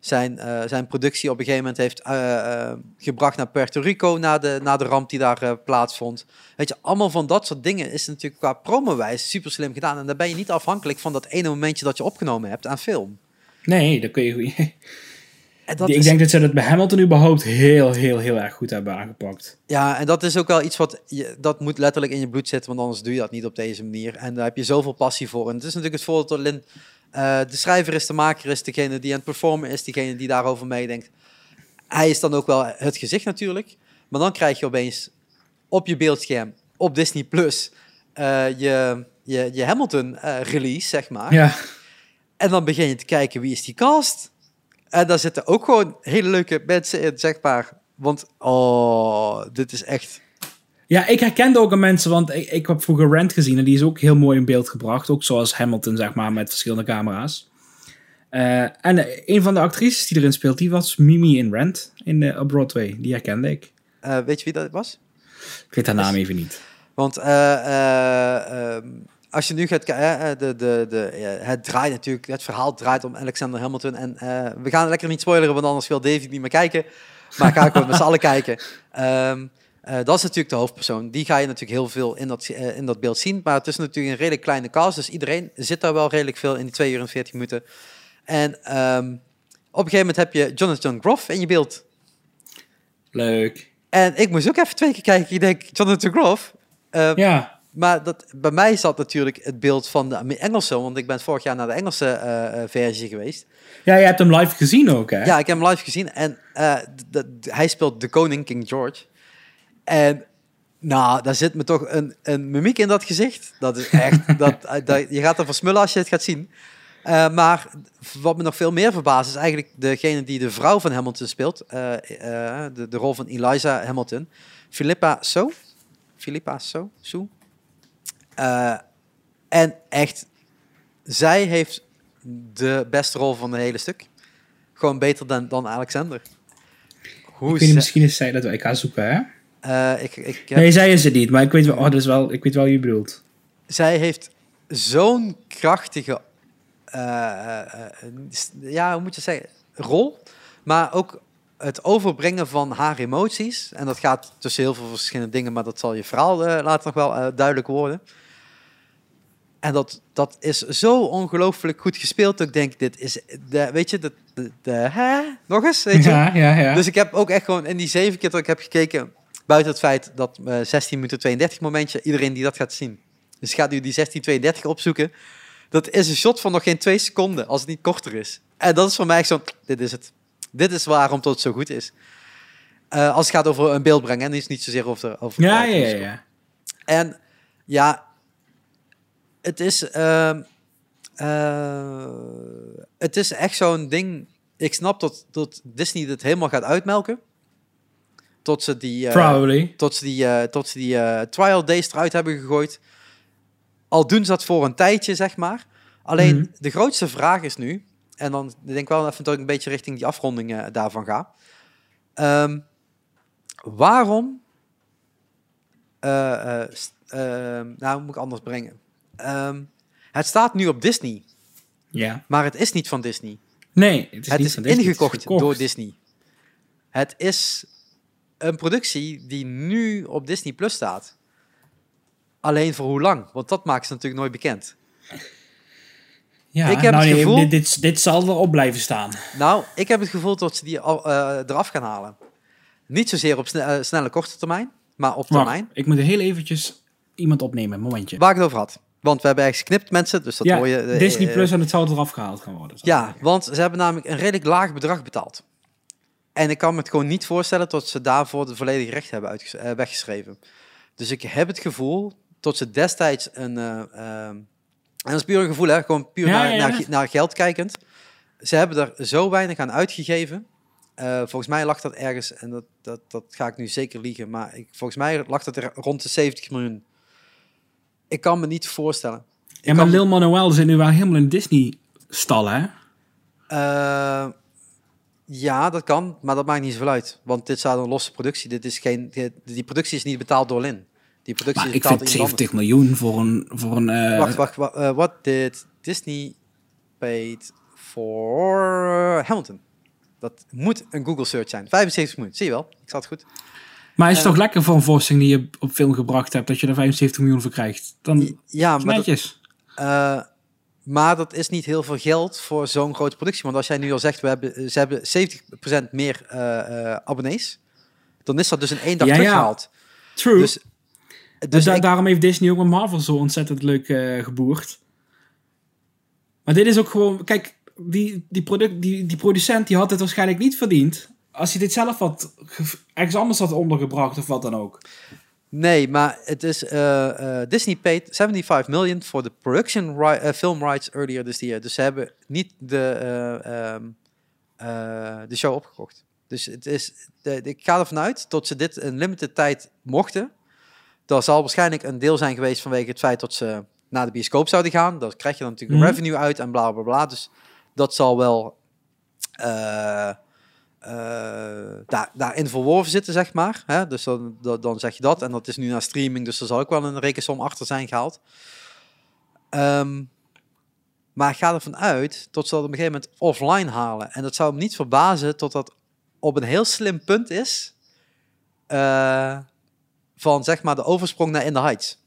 zijn, eh, zijn productie op een gegeven moment heeft eh, gebracht naar Puerto Rico, na de, na de ramp die daar plaatsvond. Weet je, allemaal van dat soort dingen is natuurlijk qua promowijs super slim gedaan. En dan ben je niet afhankelijk van dat ene momentje dat je opgenomen hebt aan film. Nee, dat kun je... Dat ik is- denk dat ze dat bij Hamilton überhaupt heel, heel, heel erg goed hebben aangepakt. Ja, en dat is ook wel iets wat je, dat moet letterlijk in je bloed zitten, want anders doe je dat niet op deze manier. En daar heb je zoveel passie voor. En het is natuurlijk het voordeel dat Lin eh, de schrijver is, de maker is, degene die aan het performen is, degene die daarover meedenkt. Hij is dan ook wel het gezicht natuurlijk. Maar dan krijg je opeens op je beeldscherm, op Disney Plus, eh, je, je, je Hamilton eh, release, zeg maar. Ja. En dan begin je te kijken wie is die cast. En daar zitten ook gewoon hele leuke mensen in, zeg maar. Want, oh, dit is echt... Ja, ik herkende ook aan mensen, want ik, ik heb vroeger Rent gezien en die is ook heel mooi in beeld gebracht. Ook zoals Hamilton, zeg maar, met verschillende camera's. Eh, en eh, een van de actrices die erin speelt, die was Mimi in Rent in, eh, op Broadway. Die herkende ik. weet je wie dat was? Ik weet haar naam even niet. Want eh, eh, ehm, als je nu gaat kijken, de, de, de, het draait natuurlijk, het verhaal draait om Alexander Hamilton. En we gaan lekker niet spoileren, want anders wil David niet meer kijken. Maar ga ik gewoon met z'n allen kijken. Ehm, eh, dat is natuurlijk de hoofdpersoon. Die ga je natuurlijk heel veel in dat, eh, in dat beeld zien. Maar het is natuurlijk een redelijk kleine cast. Dus iedereen zit daar wel redelijk veel in die 2 uur en 40 minuten. En ehm, op een gegeven moment heb je Jonathan Groff in je beeld. Leuk. En ik moest ook even twee keer kijken. Ik denk, Jonathan Groff? Eh, Ja. maar dat, bij mij zat natuurlijk het beeld van de Engelse, want ik ben vorig jaar naar de Engelse eh, versie geweest. Ja, je hebt hem live gezien ook, hè? Ja, ik heb hem live gezien en hij speelt de koning, King George. En nou, daar zit me toch een, een mimiek in dat gezicht. Dat is echt, dat, dat, je gaat ervan smullen als je het gaat zien. Eh, maar wat me nog veel meer verbaast is eigenlijk degene die de vrouw van Hamilton speelt. eh, eh, de, de rol van Eliza Hamilton. Philippa So. Philippa So. So. En echt, zij heeft de beste rol van het hele stuk. Gewoon beter dan, dan Alexander. Hoe ik weet niet, misschien is zij dat wij gaan zoeken, hè? Eh, ik, ik heb- Nee, zij is het niet, maar ik weet wel, oh, dat is wel, ik weet wel wie je bedoelt. zij heeft zo'n krachtige, eh, eh, ja, hoe moet je zeggen, rol. Maar ook het overbrengen van haar emoties. En dat gaat tussen heel veel verschillende dingen, maar dat zal je verhaal later nog wel duidelijk worden. En dat, dat is zo ongelooflijk goed gespeeld. dat Ik denk, dit is, de, weet je, de, de, de- hè? Nog eens, weet je? Ja, ja, ja. Dus ik heb ook echt gewoon in die zeven keer dat ik heb gekeken, buiten het feit dat eh 16 minuten 32 momentje, iedereen die dat gaat zien. Dus gaat u die 1632 opzoeken. Dat is een shot van nog geen twee seconden, als het niet korter is. En dat is voor mij zo, dit is het. Dit is waarom tot het zo goed is. Eh, als het gaat over een beeld brengen, en is niet zozeer over... over ja, ja, ja, ja. en ja, het is, ehm, eh, het is echt zo'n ding. Ik snap dat, dat Disney dit helemaal gaat uitmelken. Tot ze die, eh, Probably. tot ze die, eh, tot ze die eh, trial days eruit hebben gegooid. Al doen ze dat voor een tijdje, zeg maar. Alleen Mhm. de grootste vraag is nu, en dan denk ik wel even dat ik een beetje richting die afronding eh, daarvan ga. Ehm, waarom st- ehm, nou, hoe moet ik anders brengen? Ehm, het staat nu op Disney, Ja. maar het is niet van Disney. Nee, het is, het niet is van Disney, het is ingekocht door Disney. Het is een productie die nu op Disney Plus staat. Alleen voor hoe lang? Want dat maken ze natuurlijk nooit bekend. Ja, Ik heb nou, het gevoel- dit, dit, dit zal erop blijven staan. Nou, ik heb het gevoel dat ze die al, eh, eraf gaan halen. Niet zozeer op sne- eh, snelle korte termijn, maar op Wacht, termijn. ik moet heel eventjes iemand opnemen, een momentje. Waar ik het over had. Want we hebben eigenlijk geknipt mensen, dus dat ja, hoor je. eh, Disney Plus en het zou eraf gehaald gaan worden. Ja, want ze hebben namelijk een redelijk laag bedrag betaald. En ik kan me het gewoon niet voorstellen dat ze daarvoor de volledige recht hebben uitges- eh, weggeschreven. Dus ik heb het gevoel dat ze destijds een... eh, ehm, en dat is puur een gevoel, hè? Gewoon puur Ja, naar, ja, ja. Naar, ge- naar geld kijkend. Ze hebben er zo weinig aan uitgegeven. Eh, volgens mij lag dat ergens, en dat, dat, dat ga ik nu zeker liegen, maar ik, volgens mij lag dat er rond de 70 miljoen. Ik kan me niet voorstellen. Ik Ja, maar kan- Lil Manuel zit nu wel helemaal in Disney-stal, hè? Ja, dat kan, maar dat maakt niet zoveel uit. Want dit staat een losse productie. Dit is geen, die, productie is niet betaald door Lin. Die productie Maar is ik betaald vind door iemand 70 miljoen voor een... Voor een eh. Wacht, wacht, wa- eh, wat? Dit Disney paid for Hamilton. Dat moet een Google search zijn. 75 miljoen, zie je wel. Ik zat goed. Maar is het Eh. toch lekker voor een voorstelling die je op film gebracht hebt, dat je er 75 miljoen voor krijgt? Dan Ja, maar dat, netjes. Maar dat is niet heel veel geld voor zo'n grote productie. Want als jij nu al zegt, we hebben, ze hebben 70% meer eh, eh, abonnees. Dan is dat dus in één dag Ja, ja. teruggehaald. True. Dus, dus da- ik- daarom heeft Disney ook met Marvel zo ontzettend leuk eh, geboerd. Maar dit is ook gewoon... Kijk, die, die, product, die, die producent die had het waarschijnlijk niet verdiend... als hij dit zelf had ge- ergens anders had ondergebracht of wat dan ook. Nee, maar het is eh, eh, Disney paid 75 million for the production ri- eh, film rights earlier this year. Dus ze hebben niet de, eh, ehm, eh, de show opgekocht. Dus het is, de, ik ga ervan uit dat ze dit een limited tijd mochten. Dat zal waarschijnlijk een deel zijn geweest vanwege het feit dat ze naar de bioscoop zouden gaan. Dan krijg je dan natuurlijk een revenue uit en bla bla bla. Dus dat zal wel daar, daarin verworven zitten, zeg maar. Hè? Dus dan, dan, zeg je dat. En dat is nu naar streaming, dus er zal ook wel een rekensom achter zijn gehaald. Ehm, maar ik ga ervan uit dat ze dat op een gegeven moment offline halen. En dat zou me niet verbazen tot dat op een heel slim punt is eh, van zeg maar de oversprong naar In the Heights.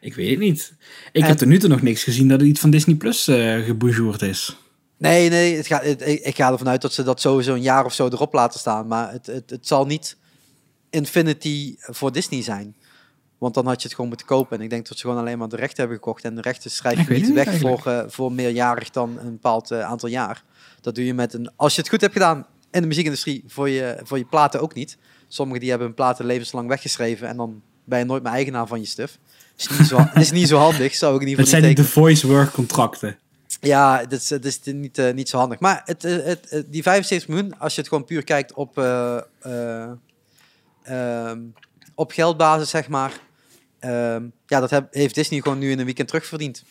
Ik weet het niet. Ik En- heb er nu toe nog niks gezien dat er iets van Disney Plus eh gebonjourd is. Nee, nee, het gaat, het- ik, ga ervan uit dat ze dat sowieso een jaar of zo erop laten staan. Maar het, het, het zal niet Infinity voor Disney zijn. Want dan had je het gewoon moeten kopen. En ik denk dat ze gewoon alleen maar de rechten hebben gekocht. En de rechten schrijf je niet niet weg voor, eh, voor meerjarig dan een bepaald eh, aantal jaar. Dat doe je met een... Als je het goed hebt gedaan in de muziekindustrie, voor je, voor je platen ook niet. Sommigen die hebben hun platen levenslang weggeschreven. En dan ben je nooit meer eigenaar van je stuff. Is niet zo, is niet zo handig, zou ik ieder Het zijn niet de voice work contracten. Ja, dat is, dat is niet, eh, niet zo handig. Maar het, eh, het, het- die 75 miljoen, als je het gewoon puur kijkt op, eh, eh, ehm, op geldbasis, zeg maar. ehm, ja, dat heb, heeft Disney gewoon nu in een weekend terugverdiend.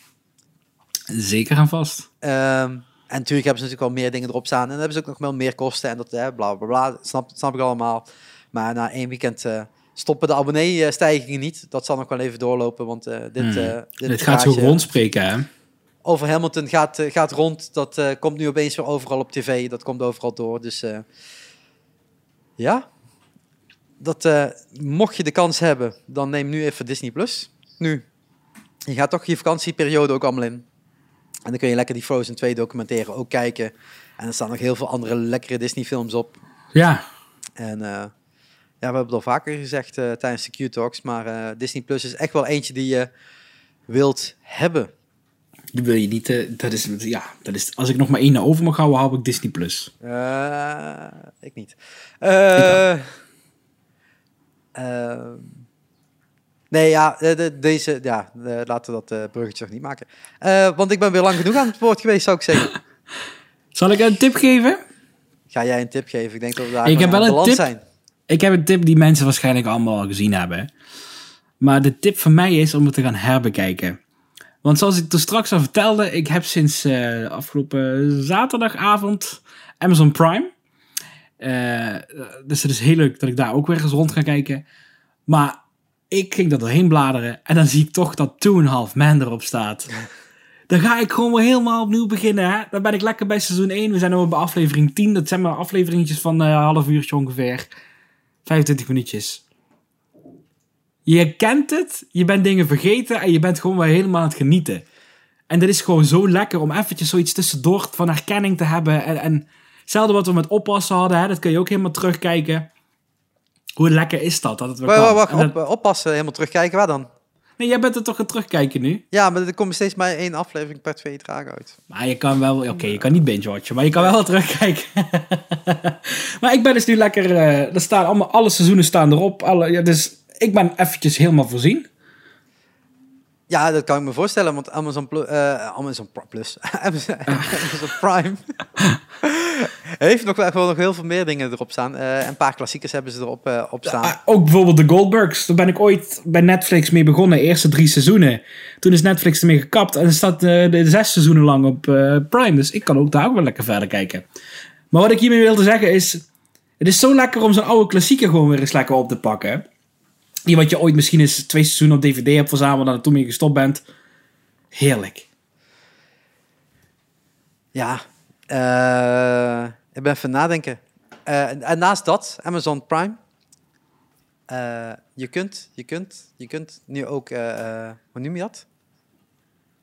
Zeker en vast. Ehm, en natuurlijk hebben ze natuurlijk wel meer dingen erop staan. En dan hebben ze ook nog wel meer kosten en dat, eh, bla bla bla. Snap, snap ik allemaal. Maar na één weekend eh, stoppen de abonnee-stijgingen niet. Dat zal nog wel even doorlopen, want eh, dit, Hmm. eh, dit Dit gaat zo rondspreken, hè? Over Hamilton gaat, eh, gaat rond. Dat eh, komt nu opeens weer overal op tv. Dat komt overal door. Dus eh, ja, dat, mocht je de kans hebben, dan neem nu even Disney Plus. Nu, je gaat toch je vakantieperiode ook allemaal in. En dan kun je lekker die Frozen 2 documentaire ook kijken. En er staan nog heel veel andere lekkere Disney films op. Ja. En eh, ja, we hebben het al vaker gezegd tijdens de Q-talks. Maar Disney Plus is echt wel eentje die je wilt hebben. Die wil je niet... eh, dat is, ja, dat is... Als ik nog maar één naar over mag houden, hou ik Disney+. Plus. Eh, ik niet. Eh, ehm, nee, ja, de- deze, ja, laten we dat bruggetje nog niet maken. Want ik ben weer lang genoeg aan het woord geweest, zou ik zeggen. Zal ik een tip geven? Ga jij een tip geven? Ik denk dat we daar Ik heb wel aan een tip. zijn. Ik heb een tip die mensen waarschijnlijk allemaal al gezien hebben. Maar de tip van mij is om het te gaan herbekijken. Want zoals ik er straks al vertelde, ik heb sinds eh, afgelopen zaterdagavond Amazon Prime. Eh, dus het is heel leuk dat ik daar ook weer eens rond ga kijken. Maar ik ging er doorheen bladeren en dan zie ik toch dat Two and a Half Man erop staat. Dan ga ik gewoon weer helemaal opnieuw beginnen. Hè? Dan ben ik lekker bij seizoen 1. We zijn nu bij aflevering 10. Dat zijn maar afleveringetjes van eh, een half uurtje ongeveer. 25 minuutjes. Je kent het, je bent dingen vergeten en je bent gewoon weer helemaal aan het genieten. En dat is gewoon zo lekker om eventjes zoiets tussendoor van herkenning te hebben. En, en hetzelfde wat we met oppassen hadden, hè, dat kun je ook helemaal terugkijken. Hoe lekker is dat? dat het weer Wacht, wacht, op, oppassen, helemaal terugkijken. Waar dan? nee, jij bent er toch aan terugkijken nu? Ja, maar er komt steeds maar één aflevering per twee dagen uit. Maar je kan wel, oké, je kan niet binge-watchen, maar je kan wel terugkijken. maar ik ben dus nu lekker, eh er staan allemaal, alle seizoenen staan erop. Alle, ja, dus ik ben eventjes helemaal voorzien. Ja, dat kan ik me voorstellen, want Amazon, eh, Amazon Pro- Plus, Amazon, Amazon Prime heeft nog wel nog heel veel meer dingen erop staan. Eh, een paar klassiekers hebben ze erop eh, op staan. Ah, ook bijvoorbeeld de Goldbergs. Daar ben ik ooit bij Netflix mee begonnen. Eerste drie seizoenen. Toen is Netflix ermee gekapt. En er staat de zes seizoenen lang op Prime. Dus ik kan ook daar ook wel lekker verder kijken. Maar wat ik hiermee wilde zeggen is... Het is zo lekker om zo'n oude klassieker gewoon weer eens lekker op te pakken. Die wat je ooit misschien eens twee seizoenen op DVD hebt verzameld... en toen mee gestopt bent. Heerlijk. Ja, eh, ik ben even nadenken. Eh, en- naast dat, Amazon Prime. eh, je, kunt, je, kunt, je kunt nu ook, hoe noem je dat?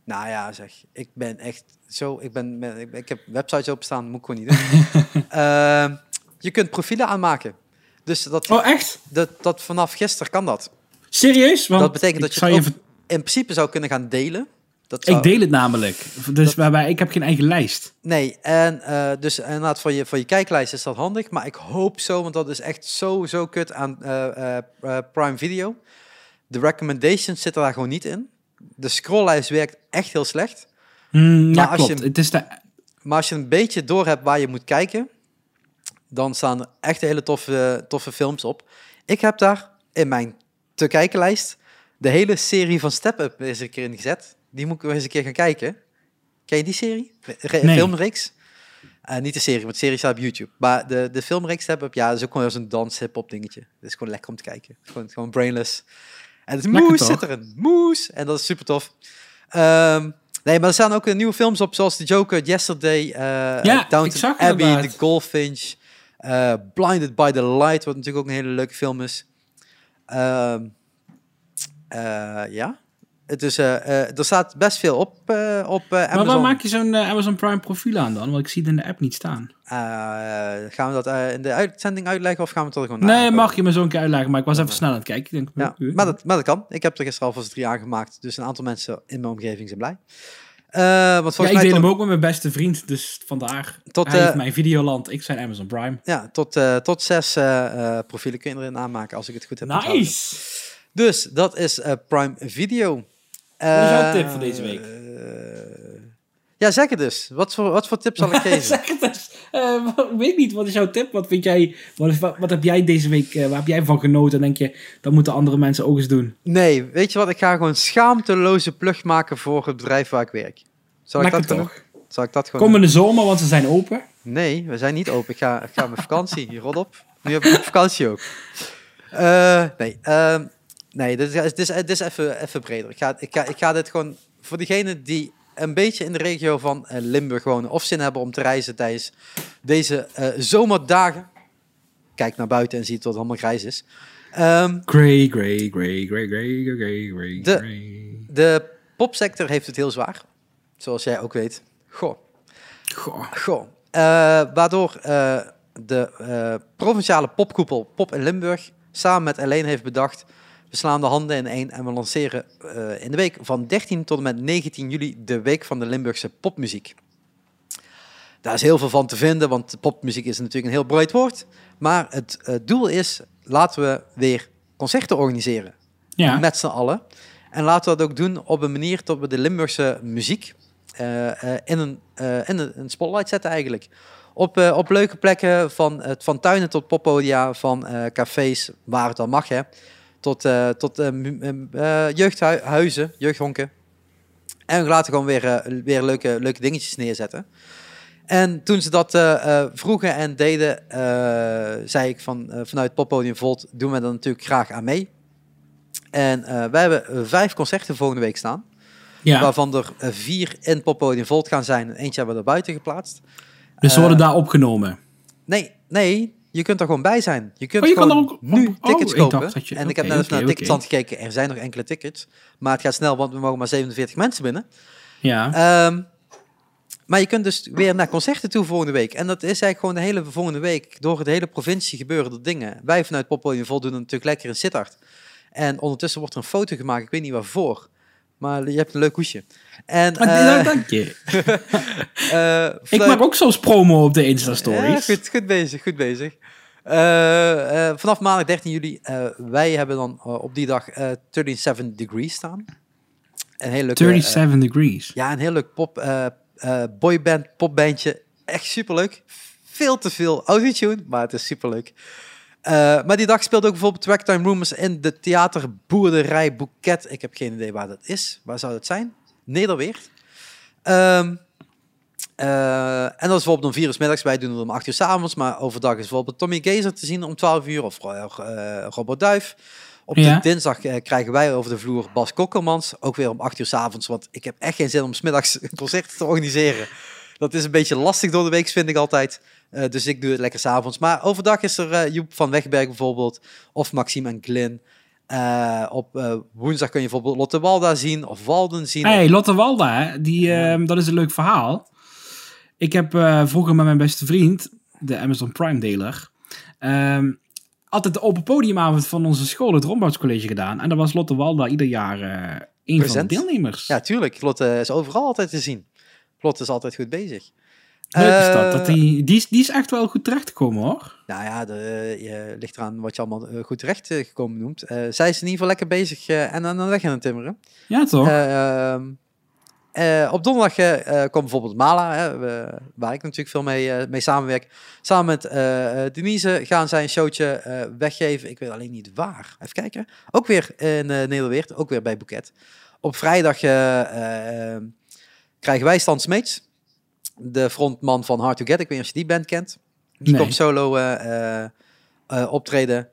Nou ja, zeg, ik ben echt zo, ik, ben, ik, heb websites openstaan, moet ik gewoon niet doen. Je kunt profielen aanmaken. Dus dat, Oh, echt? dat, dat vanaf gisteren kan dat. Serieus? Want dat betekent dat je, in principe zou kunnen gaan delen. Dat zou- Ik deel het namelijk. Dus waarbij ik heb geen eigen lijst. Nee, en eh, dus inderdaad voor je, voor je kijklijst is dat handig. Maar ik hoop zo, want dat is echt zo, zo kut aan eh, eh, Prime Video. De recommendations zitten daar gewoon niet in. De scrolllijst werkt echt heel slecht. Hmm, ja, Maar als klopt. je- Het is de... Maar als je een beetje door hebt waar je moet kijken, dan staan er echt hele toffe, toffe films op. Ik heb daar in mijn te kijkenlijst de hele serie van Step Up eens een keer in gezet. Die moet ik weer eens een keer gaan kijken. Ken je die serie? Re- Nee. Filmreeks? Eh, niet de serie, want de serie staat op YouTube. Maar de, de filmreeks Step Up, ja, dat is ook gewoon zo'n dans hip-hop dingetje. Dat is gewoon lekker om te kijken. Gewoon, gewoon brainless. En het moes toch? zit erin. Moes. En dat is super tof. Ehm, nee, maar er staan ook nieuwe films op, zoals The Joker, Yesterday, eh Ja, Downton Abbey. The Goldfinch, eh, Blinded by the Light, wat natuurlijk ook een hele leuke film is. Ehm, eh, ja, het is, eh, er staat best veel op, op eh, Maar Amazon. waar maak je zo'n Amazon Prime profiel aan dan? Want ik zie het in de app niet staan. Gaan we dat in de uitzending uitleggen of gaan we het er gewoon Nee, mag je me zo een keer uitleggen. Maar ik was even snel aan het kijken. Ik denk, Ja, uh, maar dat, maar dat kan. Ik heb er gisteren alvast drie aangemaakt. Dus een aantal mensen in mijn omgeving zijn blij. Eh want ja, ik deel tot, hem ook met mijn beste vriend. Dus vandaar. Tot, hij eh, heeft mijn Videoland. Ik zijn Amazon Prime. ja, tot, eh, tot zes profielen kun je erin aanmaken als ik het goed heb. Nice! Dus dat is Prime Video. Wat is jouw tip voor deze week? ja, zeg het dus. Wat voor, wat voor tip zal ik geven? zeg het eens. Eh, ik weet niet, wat is jouw tip? Wat vind jij, wat, wat, wat heb jij deze week, eh, waar heb jij van genoten? En denk je, dat moeten andere mensen ook eens doen? Nee, weet je wat? Ik ga gewoon schaamteloze plug maken voor het bedrijf waar ik werk. Zal ik dat toch? Zal ik dat gewoon Komende zomer, want ze zijn open. Nee, we zijn niet open. Ik ga, ik ga met vakantie. Hier, rot op. Nu heb ik vakantie ook. Eh, nee, ehm, nee dit is, dit is, dit is even, even breder. Ik ga, ik, ga, ik ga dit gewoon voor diegenen die een beetje in de regio van eh, Limburg wonen of zin hebben om te reizen tijdens deze eh, zomerdagen. Kijk naar buiten en ziet dat het allemaal grijs is. Ehm, Grey, grey, grey, grey, grey, grey, grey, De- grey. de popsector heeft het heel zwaar. Zoals jij ook weet. Goh. Goh. Goh. Eh, waardoor de provinciale popkoepel Pop in Limburg samen met Alleen heeft bedacht... we slaan de handen in één en we lanceren eh, in de week van 13 tot en met 19 juli... de Week van de Limburgse Popmuziek. Daar is heel veel van te vinden, want popmuziek is natuurlijk een heel breed woord. Maar het eh, doel is, laten we weer concerten organiseren Ja, met z'n allen. En laten we dat ook doen op een manier dat we de Limburgse muziek eh, in, een, in een, spotlight zetten eigenlijk. Op, op leuke plekken, van, van tuinen tot poppodia, van cafés, waar het dan mag, hè. Tot, eh, tot eh, eh, jeugdhuizen, jeugdhonken. En we laten gewoon weer, weer leuke, leuke dingetjes neerzetten. En toen ze dat vroegen en deden, zei ik van, vanuit Poppodium Volt doen we er natuurlijk graag aan mee. En wij hebben vijf concerten volgende week staan. ja. Waarvan er vier in Poppodium Volt gaan zijn. En eentje hebben we er buiten geplaatst. dus ze worden daar opgenomen. Nee, nee, je kunt er gewoon bij zijn. Je kunt Oh, je gewoon ook- nu oh, tickets kopen. je- en ik heb net even naar de ticketstand gekeken. Er zijn nog enkele tickets. Maar het gaat snel, want we mogen maar 47 mensen binnen. Ja. Ehm, maar je kunt dus weer naar concerten toe volgende week. En dat is eigenlijk gewoon de hele volgende week. Door de hele provincie gebeuren er dingen. Wij vanuit Poppodium Vol doen natuurlijk lekker in Sittard. En ondertussen wordt er een foto gemaakt. Ik weet niet waarvoor. Maar je hebt een leuk hoesje. En, Ah, eh, nou, dank je. eh, Ik Fleur- maak ook soms promo op de ja, Insta-stories. goed, goed bezig, goed bezig. Eh, eh, vanaf maandag 13 juli, eh, wij hebben dan eh, op die dag eh 37 Degrees staan. Een heel leuk, 37 degrees. ja, een heel leuk pop, eh, eh, boyband, popbandje. Echt superleuk. Veel te veel autotune, maar het is superleuk. Eh, maar die dag speelt ook bijvoorbeeld Tracktime Rumors in de theaterboerderij Boeket. Ik heb geen idee waar dat is. Waar zou dat zijn? Nederweert. Ehm, eh, en dat is bijvoorbeeld om vier uur middags. Wij doen het om acht uur 's avonds. Maar overdag is bijvoorbeeld Tommy Gezer te zien om 12 uur. Of eh, Robert Duif. Op de Ja. dinsdag krijgen wij over de vloer Bas Kokkelmans. Ook weer om 8 uur 's avonds. Want ik heb echt geen zin om 's middags concerten te organiseren. Dat is een beetje lastig door de week, vind ik altijd. Eh, dus ik doe het lekker s'avonds. Maar overdag is er eh, Joep van Wegberg bijvoorbeeld. Of Maxime en Glyn. Eh, op woensdag kun je bijvoorbeeld Lotte Walda zien. Of Walden zien. hey, Lotte Walda, die, ehm, dat is een leuk verhaal. Ik heb vroeger met mijn beste vriend, de Amazon Prime dealer, ehm, altijd de open podiumavond van onze school, het Romboutscollege, gedaan. En daar was Lotte Walda ieder jaar een van de deelnemers. Ja, tuurlijk. Lotte is overal altijd te zien. Lotte is altijd goed bezig. Leuk is dat. Eh, dat die, die, is, die is echt wel goed terechtgekomen hoor. Nou ja, de, je ligt eraan wat je allemaal eh, goed terecht eh, gekomen noemt. Zij is in ieder geval lekker bezig en aan de weg aan het timmeren. Ja toch? Eh, ehm, eh, op donderdag komt bijvoorbeeld Mala, hè, waar ik natuurlijk veel mee, mee samenwerk. Samen met Denise gaan zij een showtje weggeven. Ik weet alleen niet waar. Even kijken. Ook weer in Nederweert, ook weer bij Boeket. Op vrijdag krijgen wij Stan Smeets, de frontman van Hard to Get. Ik weet niet of je die band kent. Die Nee. komt solo eh, eh, eh, optreden.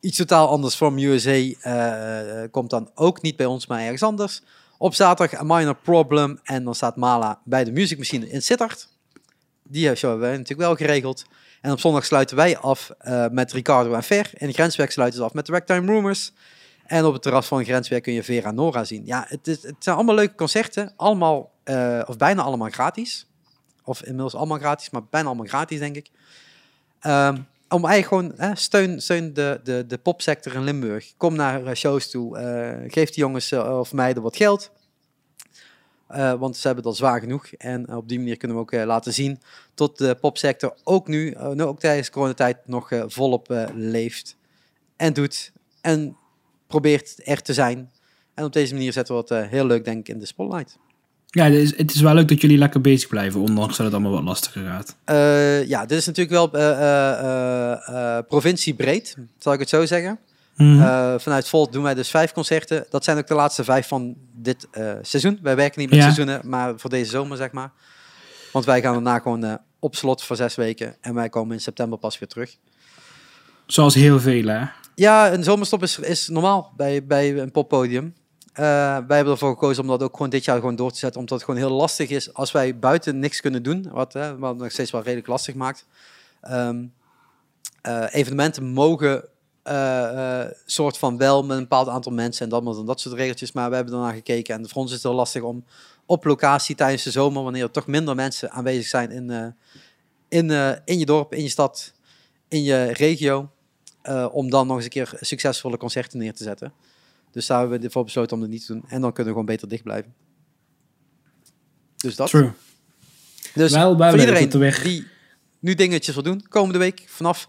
Iets totaal anders from USA komt dan ook niet bij ons, maar ergens anders. Op zaterdag A Minor Problem en dan staat Mala bij de Music Machine in Sittard. Die show hebben wij natuurlijk wel geregeld. En op zondag sluiten wij af met Ricardo en Ver. In Grenswerk sluiten ze af met de Ragtime Rumors. En op het terras van Grenswerk kun je Vera Nora zien. Ja, het, is, het zijn allemaal leuke concerten. Allemaal, eh, of bijna allemaal gratis. Of inmiddels allemaal gratis, maar bijna allemaal gratis, denk ik. Ehm, om eigenlijk gewoon, steun, steun de, de, de popsector in Limburg. Kom naar eh, shows toe. eh, geef die jongens of meiden wat geld. Want ze hebben al zwaar genoeg. En op die manier kunnen we ook laten zien tot de popsector ook nu, nu ook tijdens coronatijd, nog volop leeft en doet. En probeert er te zijn. En op deze manier zetten we het eh, heel leuk, denk ik, in de spotlight. Ja, het is, het is wel leuk dat jullie lekker bezig blijven, ondanks dat het allemaal wat lastiger gaat. Eh, ja, dit is natuurlijk wel eh, eh, eh, provinciebreed, zal ik het zo zeggen. Mhm. Vanuit Volt doen wij dus vijf concerten. Dat zijn ook de laatste vijf van dit seizoen. Wij werken niet met Ja. seizoenen, maar voor deze zomer, zeg maar. Want wij gaan daarna gewoon op slot voor zes weken. En wij komen in september pas weer terug. Zoals heel veel, hè? Ja, een zomerstop is, is normaal bij, bij een poppodium. Eh, wij hebben ervoor gekozen om dat ook gewoon dit jaar gewoon door te zetten. Omdat het gewoon heel lastig is als wij buiten niks kunnen doen. Wat, wat nog steeds wel redelijk lastig maakt. Ehm, eh, evenementen mogen eh, soort van wel met een bepaald aantal mensen en dat, en dat soort regeltjes. Maar we hebben ernaar gekeken. En voor ons is het heel lastig om op locatie tijdens de zomer, wanneer er toch minder mensen aanwezig zijn in, in, in je dorp, in je stad, in je regio. Eh, om dan nog eens een keer succesvolle concerten neer te zetten. Dus daar hebben we ervoor besloten om het niet te doen. En dan kunnen we gewoon beter dicht blijven. Dus dat. True. Dus Wel- wel voor iedereen dat de weg- die nu dingetjes wil doen, komende week vanaf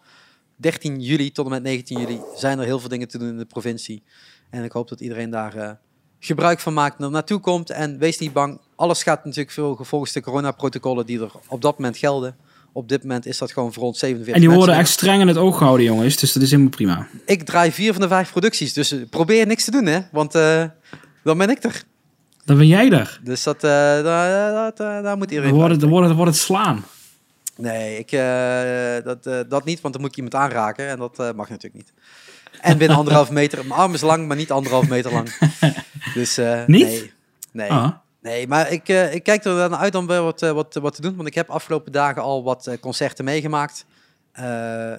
13 juli tot en met 19 juli zijn er heel veel dingen te doen in de provincie. En ik hoop dat iedereen daar eh, gebruik van maakt en er naartoe komt. En wees niet bang, alles gaat natuurlijk veel volgens de coronaprotocollen die er op dat moment gelden. Op dit moment is dat gewoon voor ons 47 En die worden mensen. echt streng in het oog gehouden, jongens. Dus dat is helemaal prima. Ik draai vier van de vijf producties, dus eh, probeer niks te doen, hè. Want eh, dan ben ik er. Dan ben jij er. Dus dat, eh, daar, dat, daar moet Dan iedereen wordt het, dan wordt het, dan wordt het slaan. Nee, ik, dat, dat niet, want dan moet ik iemand aanraken en dat mag natuurlijk niet. En binnen anderhalf meter, mijn arm is lang, maar niet anderhalf meter lang. Dus Niet? nee. Nee, Ah. Nee maar ik, eh, ik kijk er dan uit om weer wat, eh, wat, wat te doen, want ik heb afgelopen dagen al wat eh, concerten meegemaakt.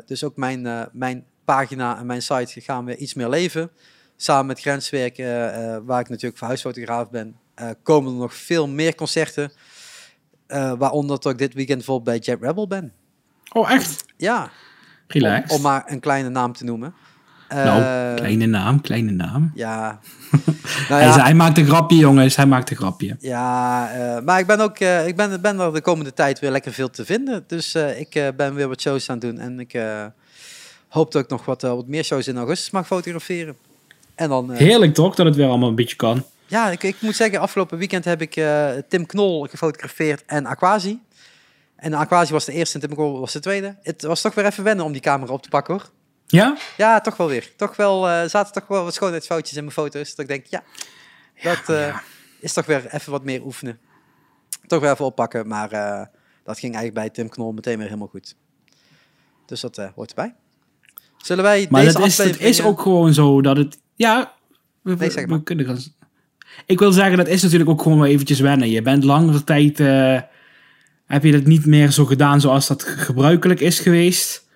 Dus ook mijn, mijn pagina en mijn site gaan weer iets meer leven. Samen met Grenswerk, waar ik natuurlijk voor huisfotograaf ben, komen er nog veel meer concerten. Waaronder dat ik dit weekend bijvoorbeeld bij Jet Rebel ben. Oh, echt? Ja, Relax. om, om maar een kleine naam te noemen. Nou, Eh, kleine naam, kleine naam. Ja. nou Hij, ja, hij maakt een grapje, jongens. Hij maakt een grapje. ja eh, maar ik ben ook eh, ik ben, ben er de komende tijd weer lekker veel te vinden. Dus ik ben weer wat shows aan het doen. En ik hoop dat ik nog wat, wat meer shows in augustus mag fotograferen. En dan, Heerlijk toch, dat het weer allemaal een beetje kan. ja, ik, ik moet zeggen, afgelopen weekend heb ik Tim Knol gefotografeerd en Aquasi. En Aquasi was de eerste en Tim Knol was de tweede. Het was toch weer even wennen om die camera op te pakken hoor. Ja? Ja, toch wel weer. Toch wel, eh, zaten toch wel wat schoonheidsfoutjes in mijn foto's. Dat ik denk, ja, dat eh, ja. is toch weer even wat meer oefenen. Toch weer even oppakken, maar eh, dat ging eigenlijk bij Tim Knol meteen weer helemaal goed. Dus dat hoort erbij. Zullen wij Maar deze dat is, dat is ook gewoon zo dat het... Ja, we, Nee, zeg we maar. kunnen gaan... Ik wil zeggen, dat is natuurlijk ook gewoon wel eventjes wennen. Je bent langere tijd... heb je dat niet meer zo gedaan zoals dat gebruikelijk is geweest.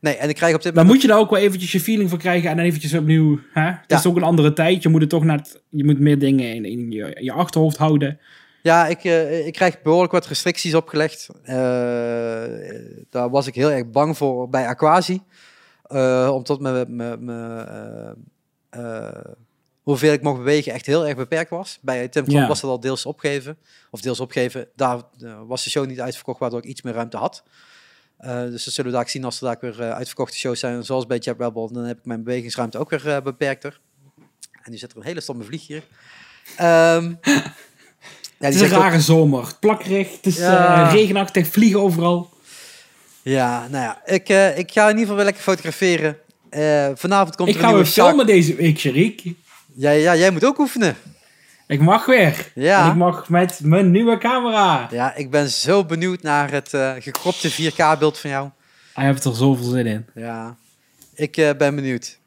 Nee, en ik krijg op dit Dan moment... moet je daar ook wel eventjes je feeling voor krijgen en dan eventjes opnieuw. Hè? Het Ja. is ook een andere tijd. Je moet het toch naar het- je moet meer dingen in, in, je, je achterhoofd houden. Ja, ik, eh, ik krijg behoorlijk wat restricties opgelegd. Eh, daar was ik heel erg bang voor bij Aquasi. Eh, omdat eh, hoeveel ik mocht bewegen echt heel erg beperkt was. Bij Tim Ja. was dat al deels opgegeven. Of deels opgegeven. Daar was de show niet uitverkocht, waardoor ik iets meer ruimte had. Eh, dus dat zullen we daar zien als er daar weer eh, uitverkochte shows zijn. Zoals bij Jab Rebel. Dan heb ik mijn bewegingsruimte ook weer eh, beperkter. En nu zit er een hele stomme vlieg hier. Ehm, ja, Het is een ook- rare zomer. Plakkerig, het is Ja. regenachtig, vliegen overal. Ja, nou ja, ik, ik ga in ieder geval wel lekker fotograferen. Vanavond komt Ik er ga een weer nieuwe Shark- filmen deze week, Sharik. Ja, ja, jij moet ook oefenen. Ik mag weer. Ja. En ik mag met mijn nieuwe camera. Ja, ik ben zo benieuwd naar het eh, gekropte 4K-beeld van jou. Hij heeft er zoveel zin in. Ja, ik eh, ben benieuwd.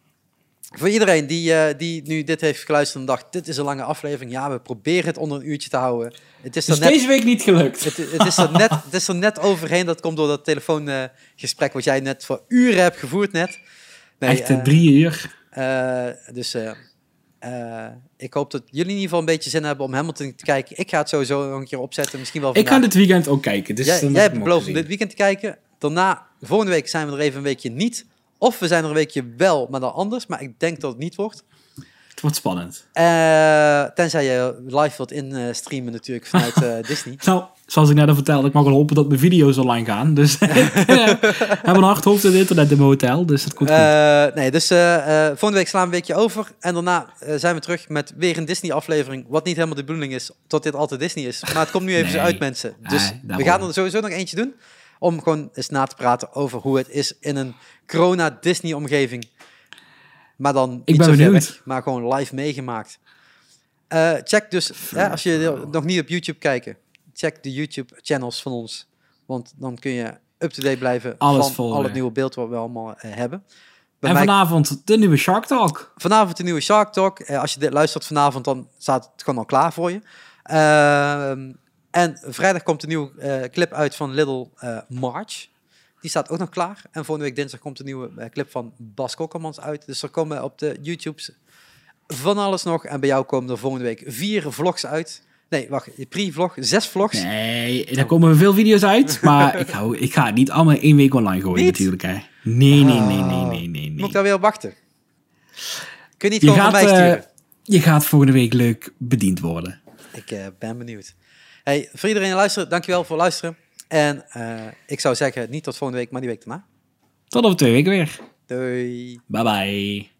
Voor iedereen die, eh, die nu dit heeft geluisterd en dacht, dit is een lange aflevering. Ja, we proberen het onder een uurtje te houden. Het is net, deze week niet gelukt. het, het is er net, het is er net overheen. Dat komt door dat telefoongesprek wat jij net voor uren hebt gevoerd net. Nee, Echt drie uur. Dus eh, eh, ik hoop dat jullie in ieder geval een beetje zin hebben om Hamilton te kijken. Ik ga het sowieso nog een keer opzetten, misschien wel Ik vandaag. ga dit weekend ook kijken. Dus jij, jij hebt ik beloofd om dit weekend te kijken. Daarna, volgende week zijn we er even een weekje niet. Of we zijn er een weekje wel, maar dan anders. Maar ik denk dat het niet wordt. Het wordt spannend. Eh, tenzij je live wilt instreamen natuurlijk vanuit eh, Disney. Nou, zoals ik net al vertelde, ik mag wel hopen dat mijn video's online gaan. Dus ik eh, heb een hard hoofd in het internet in mijn hotel. Dus dat komt goed. Eh, nee, dus eh, eh, volgende week slaan we een weekje over. En daarna zijn we terug met weer een Disney-aflevering. Wat niet helemaal de bedoeling is, tot dit altijd Disney is. Maar het komt nu even zo Nee. uit, mensen. Dus Ah, we gaan er sowieso nog eentje doen. Om gewoon eens na te praten over hoe het is in een corona-Disney-omgeving. Maar dan niet ben benieuwd. weg, maar gewoon live meegemaakt. Check dus, als je nog niet op YouTube kijken, check de YouTube-channels van ons. Want dan kun je up-to-date blijven Alles van volgen. al het nieuwe beeld wat we allemaal eh, hebben. Bij en mij- vanavond de nieuwe Shark Talk. vanavond de nieuwe Shark Talk. Eh, als je dit luistert vanavond, dan staat het gewoon al klaar voor je. Ehm, en vrijdag komt een nieuwe eh, clip uit van Little March. Die staat ook nog klaar. En volgende week dinsdag komt een nieuwe clip van Bas Kokkermans uit. Dus er komen op de YouTubes van alles nog. En bij jou komen er volgende week vier vlogs uit. Nee, wacht. Pre-vlog. Zes vlogs. Nee, daar komen veel video's uit. Maar ik, hou, ik ga het niet allemaal één week online gooien Niet? natuurlijk. Hè. Nee, nee, nee, nee, nee, nee. Moet nee. ik daar weer op wachten? Kun je niet gewoon van gaat, mij sturen? eh, je gaat volgende week leuk bediend worden. Ik eh, ben benieuwd. Hey, voor iedereen die luistert, dankjewel voor luisteren. En eh, ik zou zeggen, niet tot volgende week, maar die week daarna. Tot over twee weken weer. Doei. Bye bye.